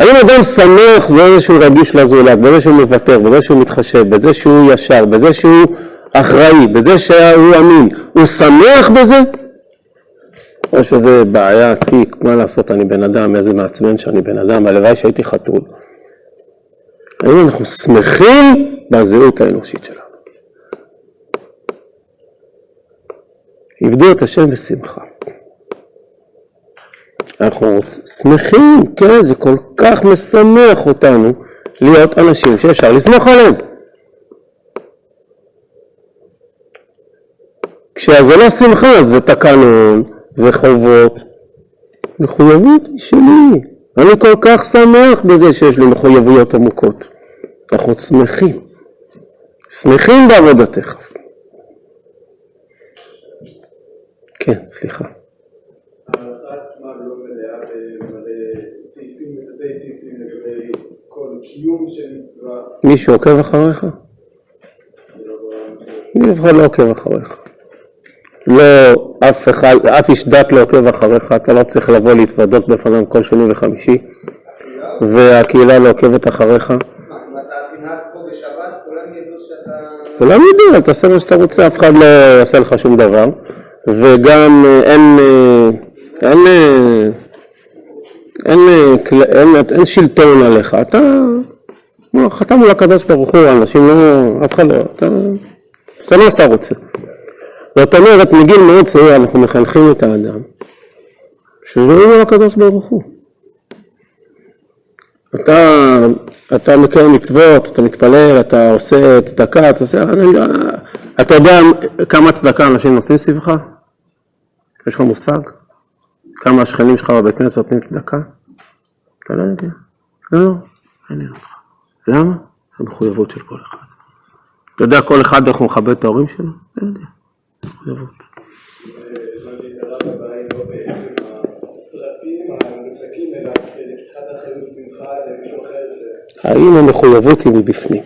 Speaker 1: האם אדם שמח בזה שהוא רגיש לזולת, בזה שהוא מוותר, בזה שהוא מתחשב, בזה שהוא ישר, בזה שהוא אחראי, בזה שהוא אמין, הוא שמח בזה? או שזה בעיה, תיק, מה לעשות, אני בן אדם, איזה מעצבן שאני בן אדם, הלוואי שהייתי חתול. האם אנחנו שמחים בזהות האנושית שלנו? עבדו את השם בשמחה. אנחנו. שמחים, כן, זה כל כך משמח אותנו להיות אנשים שאפשר לסמוך עליהם. כשזה לא שמחה, זה תקנון, זה חובות. מחויבות היא שלי. אני כל כך שמח בזה שיש לי מחויבויות עמוקות. אנחנו שמחים. שמחים בעבודתך. כן, סליחה.
Speaker 4: לא.
Speaker 1: מישהו עוקב אחריך?
Speaker 4: אני לא
Speaker 1: מי לפחות לא עוקב אחריך. לא, אף אחד, אף איש דת לא עוקב אחריך, אתה לא צריך לבוא להתוודות בפניו כל שני וחמישי, והקהילה לא עוקבת אחריך.
Speaker 2: מה, אתה תנהג פה בשבת, כולם ידעו שאתה...
Speaker 1: יודעים, אל תעשה מה שאתה רוצה, אף אחד לא יעשה לך שום דבר, וגם אה, אין, אה, אין, אה, אין, אה, כל- אין, אין שלטון עליך, אתה חתם מול הקדוש ברוך הוא, אנשים לא, אף אחד לא, אתה זה מה שאתה רוצה. זאת אומרת, מגיל מאוד צעיר אנחנו מחנכים את האדם, שזה הוא הקדוש ברוך הוא. אתה, אתה מקיים מצוות, אתה מתפלל, אתה עושה צדקה, אתה עושה... אני לא- אתה יודע כמה צדקה אנשים נותנים סביבך? יש לך מושג? כמה השכנים שלך בבית כנסת נותנים צדקה? אתה לא יודע. לא, לא, מעניין אותך. למה? זו מחויבות של כל אחד. אתה יודע כל אחד איך הוא מכבד את ההורים שלו? לא יודע. מחויבות. האם המחויבות היא מבפנים?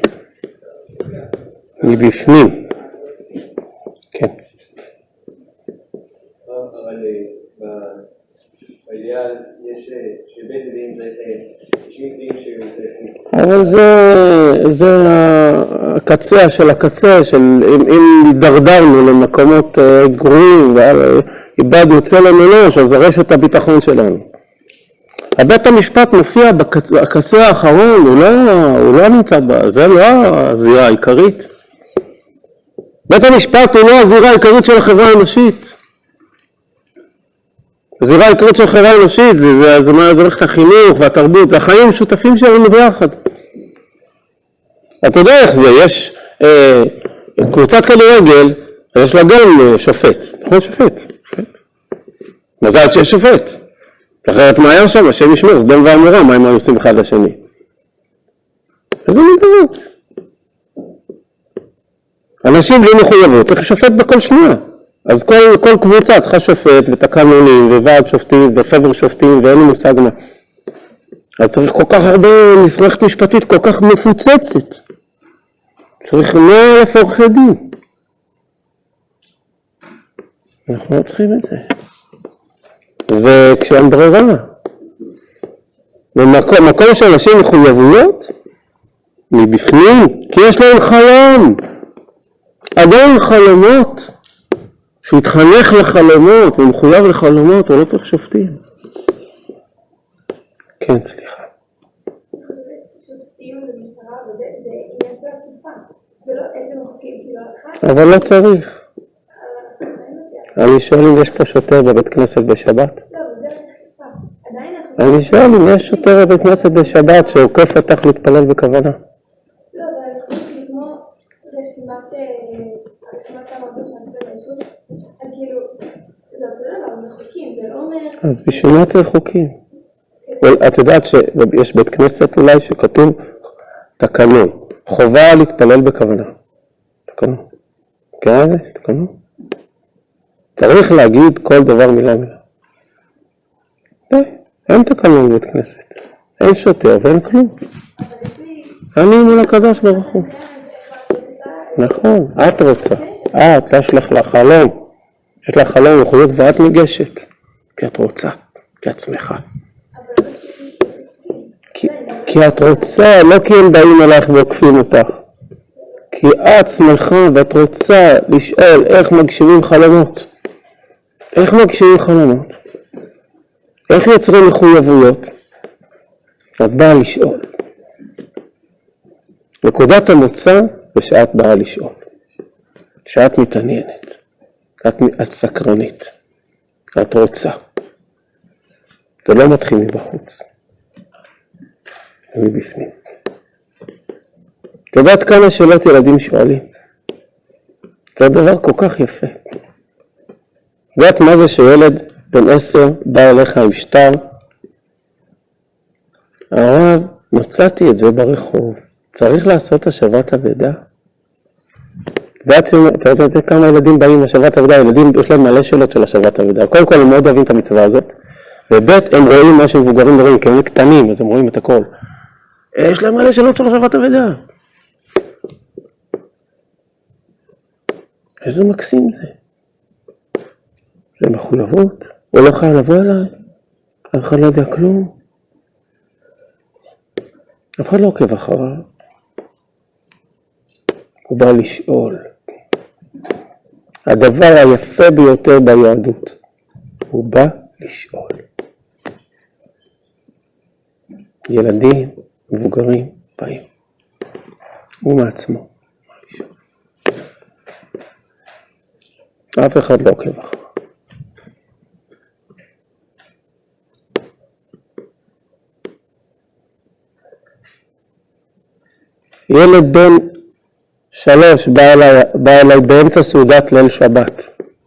Speaker 1: מבפנים. כן.
Speaker 4: אה, אה,
Speaker 1: אבל זה, זה הקצה של הקצה, של אם, אם הידרדרנו למקומות אה, גרועים ואיבדנו צלם אנוש, אז זה רשת הביטחון שלנו. הבית המשפט מופיע בקצה האחרון, הוא לא, הוא לא נמצא, ב- זה לא הזירה העיקרית. בית המשפט הוא לא הזירה העיקרית של החברה האנושית. הזירה העיקרית של החברה האנושית זה, זה, זה, מה- זה מערכת החינוך והתרבות, זה החיים המשותפים שלנו ביחד. אתה יודע איך זה, יש אה, קבוצת כדורגל, יש לה גם אה, שופט, נכון שופט. מזל שיש שופט, אחרת מה היה שם, השם ישמור, סדום ועמורה, מה הם היו עושים אחד לשני. איזה מין דבר? אנשים בלי מחויבות, צריך שופט בכל שנייה. אז כל, כל קבוצה צריכה שופט ותקנונים וועד שופטים וחבר שופטים ואין לי מושג מה. אז צריך כל כך הרבה מסמכת משפטית כל כך מפוצצת. צריך מאה אלף עורכי דין. אנחנו לא צריכים את זה. וכשאין ברירה. במקום מקום שאנשים מחויבויות, מבפנים, כי יש להם חלום. אדם חלומות, שהוא התחנך לחלומות, הוא מחויב לחלומות, הוא לא צריך שופטים. כן, סליחה.
Speaker 5: לא כאילו
Speaker 1: אבל לא צריך. אני שואל אם יש פה שוטר בבית כנסת בשבת.
Speaker 5: לא.
Speaker 1: אני שואל אם יש שוטר בבית כנסת בשבת שעוקף אותך להתפלל בכוונה.
Speaker 5: לא, אבל אני חושבת שהיא כמו רשימת... אה, הרשימה שאמרתם שעשיתם ביישוב, לא.
Speaker 1: אז בשביל מה צריך חוקים? את יודעת שיש בית כנסת אולי שכתוב תקנון. חובה להתפלל בכוונה. תקנו. מכירה את זה? תקנו. צריך להגיד כל דבר מילה מילה. אין תקנון בבית כנסת. אין שוטר ואין כלום. אני מול הקדוש ברוך הוא. נכון, את רוצה. את, יש לך חלום. יש לך חלום ייחודיות ואת ניגשת. כי את רוצה, כי את שמחה. כי, כי את רוצה, לא כי הם באים אלייך ועוקפים אותך. כי את שמחה ואת רוצה לשאול איך מגשימים חלומות. איך מגשימים חלומות? איך יוצרים מחויבויות? את באה לשאול. נקודת המוצא זה שאת באה לשאול. שאת מתעניינת. את, את סקרנית. את רוצה. זה לא מתחיל מבחוץ. מבפנים. את יודעת כמה שאלות ילדים שואלים? זה דבר כל כך יפה. את יודעת מה זה שילד בן עשר בא אליך עם שטר? הרב, מצאתי את זה ברחוב, צריך לעשות השבת אבדה? את זה כמה ילדים באים להשבת אבדה? ילדים יש להם מלא שאלות של השבת אבדה. קודם כל הם מאוד אוהבים את המצווה הזאת, וב' הם רואים מה שמבוגרים רואים, כי הם קטנים אז הם רואים את הכל. יש להם מלא שאלות של השבת אבדה. איזה מקסים זה. זה מחויבות. הוא לא חייב לבוא אליי, אף אחד לא יודע כלום. אף אחד לא עוקב אחריו. הוא בא לשאול. הדבר היפה ביותר ביהדות, הוא בא לשאול. ילדים, מבוגרים, באים. הוא מעצמו. אף אחד לא עוקב אחריו. ילד בן שלוש בא אליי, בא אליי באמצע סעודת ליל שבת,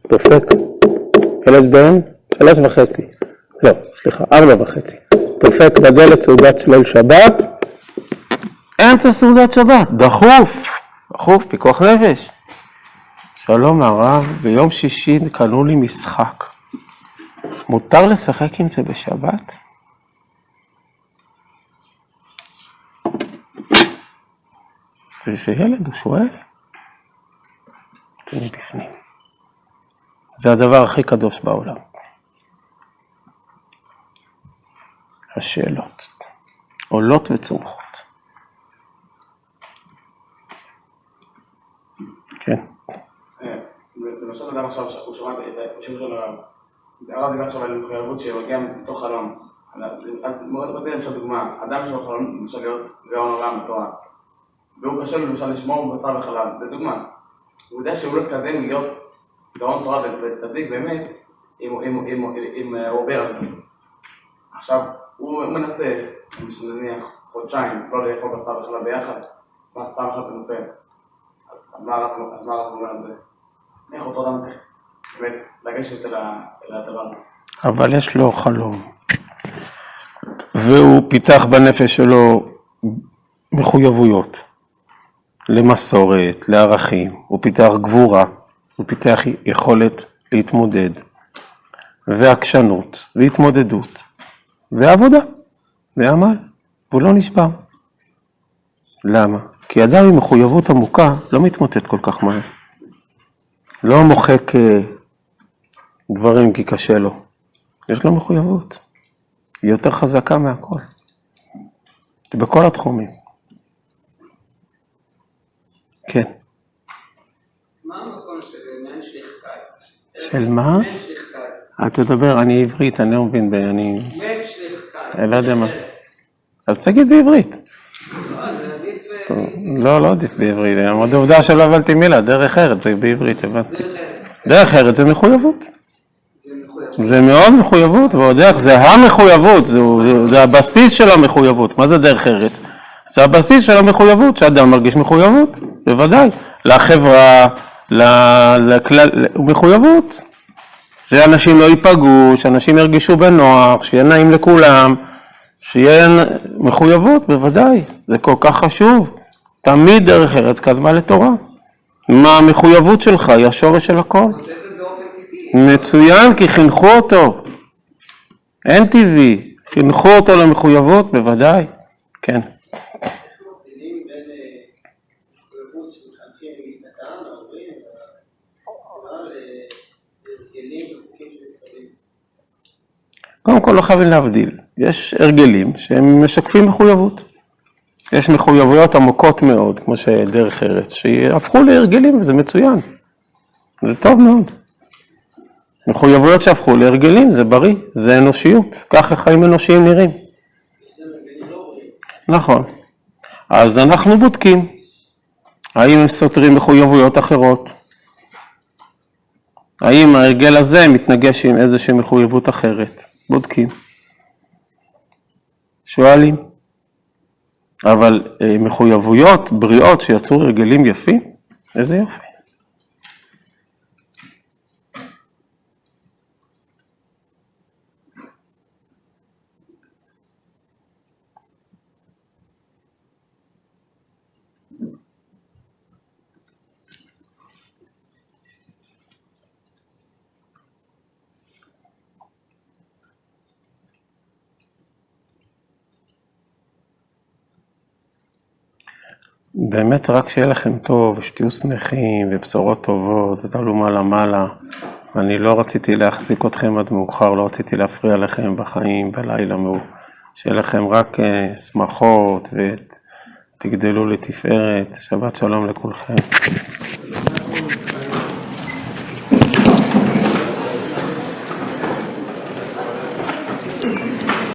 Speaker 1: דופק, ילד בן שלוש וחצי, לא, סליחה, ארבע וחצי, דופק בדלת סעודת ליל שבת, אמצע סעודת שבת, דחוף, דחוף, פיקוח נפש. שלום הרב, ביום שישי קנו לי משחק. מותר לשחק עם זה בשבת? זה שילד, הוא שואל. זה מבפנים. זה הדבר הכי קדוש בעולם. השאלות עולות וצומחות. כן.
Speaker 6: למשל אדם עכשיו, הוא שמע את השיעור של הרב, דיבר עכשיו על מחויבות שמגיעה מתוך חלום, אז מאוד רציתי למשל דוגמה, אדם יש לו חלום למשל להיות גאון עולם בתורה, והוא קשה לו למשל לשמור בשר וחלב, זה דוגמה, הוא יודע שהוא לא יתקדם להיות גאון תורה וצדיק באמת, אם אם הוא- עובר על זה. עכשיו, הוא מנסה, נניח חודשיים, לא לאכול בשר וחלב ביחד, ואז פעם אחת הוא נופל. אז מה הרב אז מה הרב אומר על זה? איך אותו אדם צריך באמת לגשת אל הדבר הזה?
Speaker 1: אבל יש לו חלום. והוא פיתח בנפש שלו מחויבויות למסורת, לערכים, הוא פיתח גבורה, הוא פיתח יכולת להתמודד, ועקשנות, והתמודדות, ועבודה, ועמל, והוא לא נשבר. למה? כי אדם עם מחויבות עמוקה לא מתמוטט כל כך מהר. לא מוחק אה, דברים כי קשה לו. יש לו מחויבות. היא יותר חזקה מהכל. בכל התחומים. כן.
Speaker 2: מה המקום של מעין שליחקאי?
Speaker 1: של מה?
Speaker 2: מעין שליחקאי.
Speaker 1: את תדבר, אני עברית, אני לא מבין, אני
Speaker 2: מעין שליחקאי.
Speaker 1: אני לא יודע מה זה. אז תגיד בעברית.
Speaker 2: לא, ב-
Speaker 1: לא, לא עדיף בעברית. עוד עובדה שלא הבנתי מילה, דרך ארץ זה בעברית, הבנתי. דרך ארץ זה מחויבות.
Speaker 2: זה
Speaker 1: מאוד מחויבות, ועוד איך, זה המחויבות, זה הבסיס של המחויבות. מה זה דרך ארץ? זה הבסיס של המחויבות, שאדם מרגיש מחויבות, בוודאי. לחברה, לכלל, מחויבות. זה אנשים לא ייפגעו, שאנשים ירגישו בנוח, שיהיה נעים לכולם, שיהיה מחויבות, בוודאי. זה כל כך חשוב. תמיד דרך ארץ קדמה לתורה. מה המחויבות שלך? היא השורש של הכל. מצוין, כי חינכו אותו. אין טבעי. חינכו אותו למחויבות, בוודאי. כן.
Speaker 4: מבדילים בין אה, מחויבות שמחנכים מקטן, ההורים, אבל להרגלים וחוקים שמתקבלים.
Speaker 1: קודם כל לא חייבים להבדיל. יש הרגלים שהם משקפים מחויבות. יש מחויבויות עמוקות מאוד, כמו שדרך ארץ, שהפכו להרגלים וזה מצוין. זה טוב מאוד. מחויבויות שהפכו להרגלים, זה בריא, זה אנושיות. ככה חיים אנושיים נראים. נכון. אז אנחנו בודקים. האם הם סותרים מחויבויות אחרות? האם ההרגל הזה מתנגש עם איזושהי מחויבות אחרת? בודקים. שואלים. אבל אה, מחויבויות בריאות שיצרו הרגלים יפים, איזה יופי. באמת רק שיהיה לכם טוב, ושתהיו שמחים, ובשורות טובות, ותעלו מעלה-מעלה. אני לא רציתי להחזיק אתכם עד מאוחר, לא רציתי להפריע לכם בחיים, בלילה, מאוחר. שיהיה לכם רק אה, שמחות, ותגדלו לתפארת. שבת שלום לכולכם.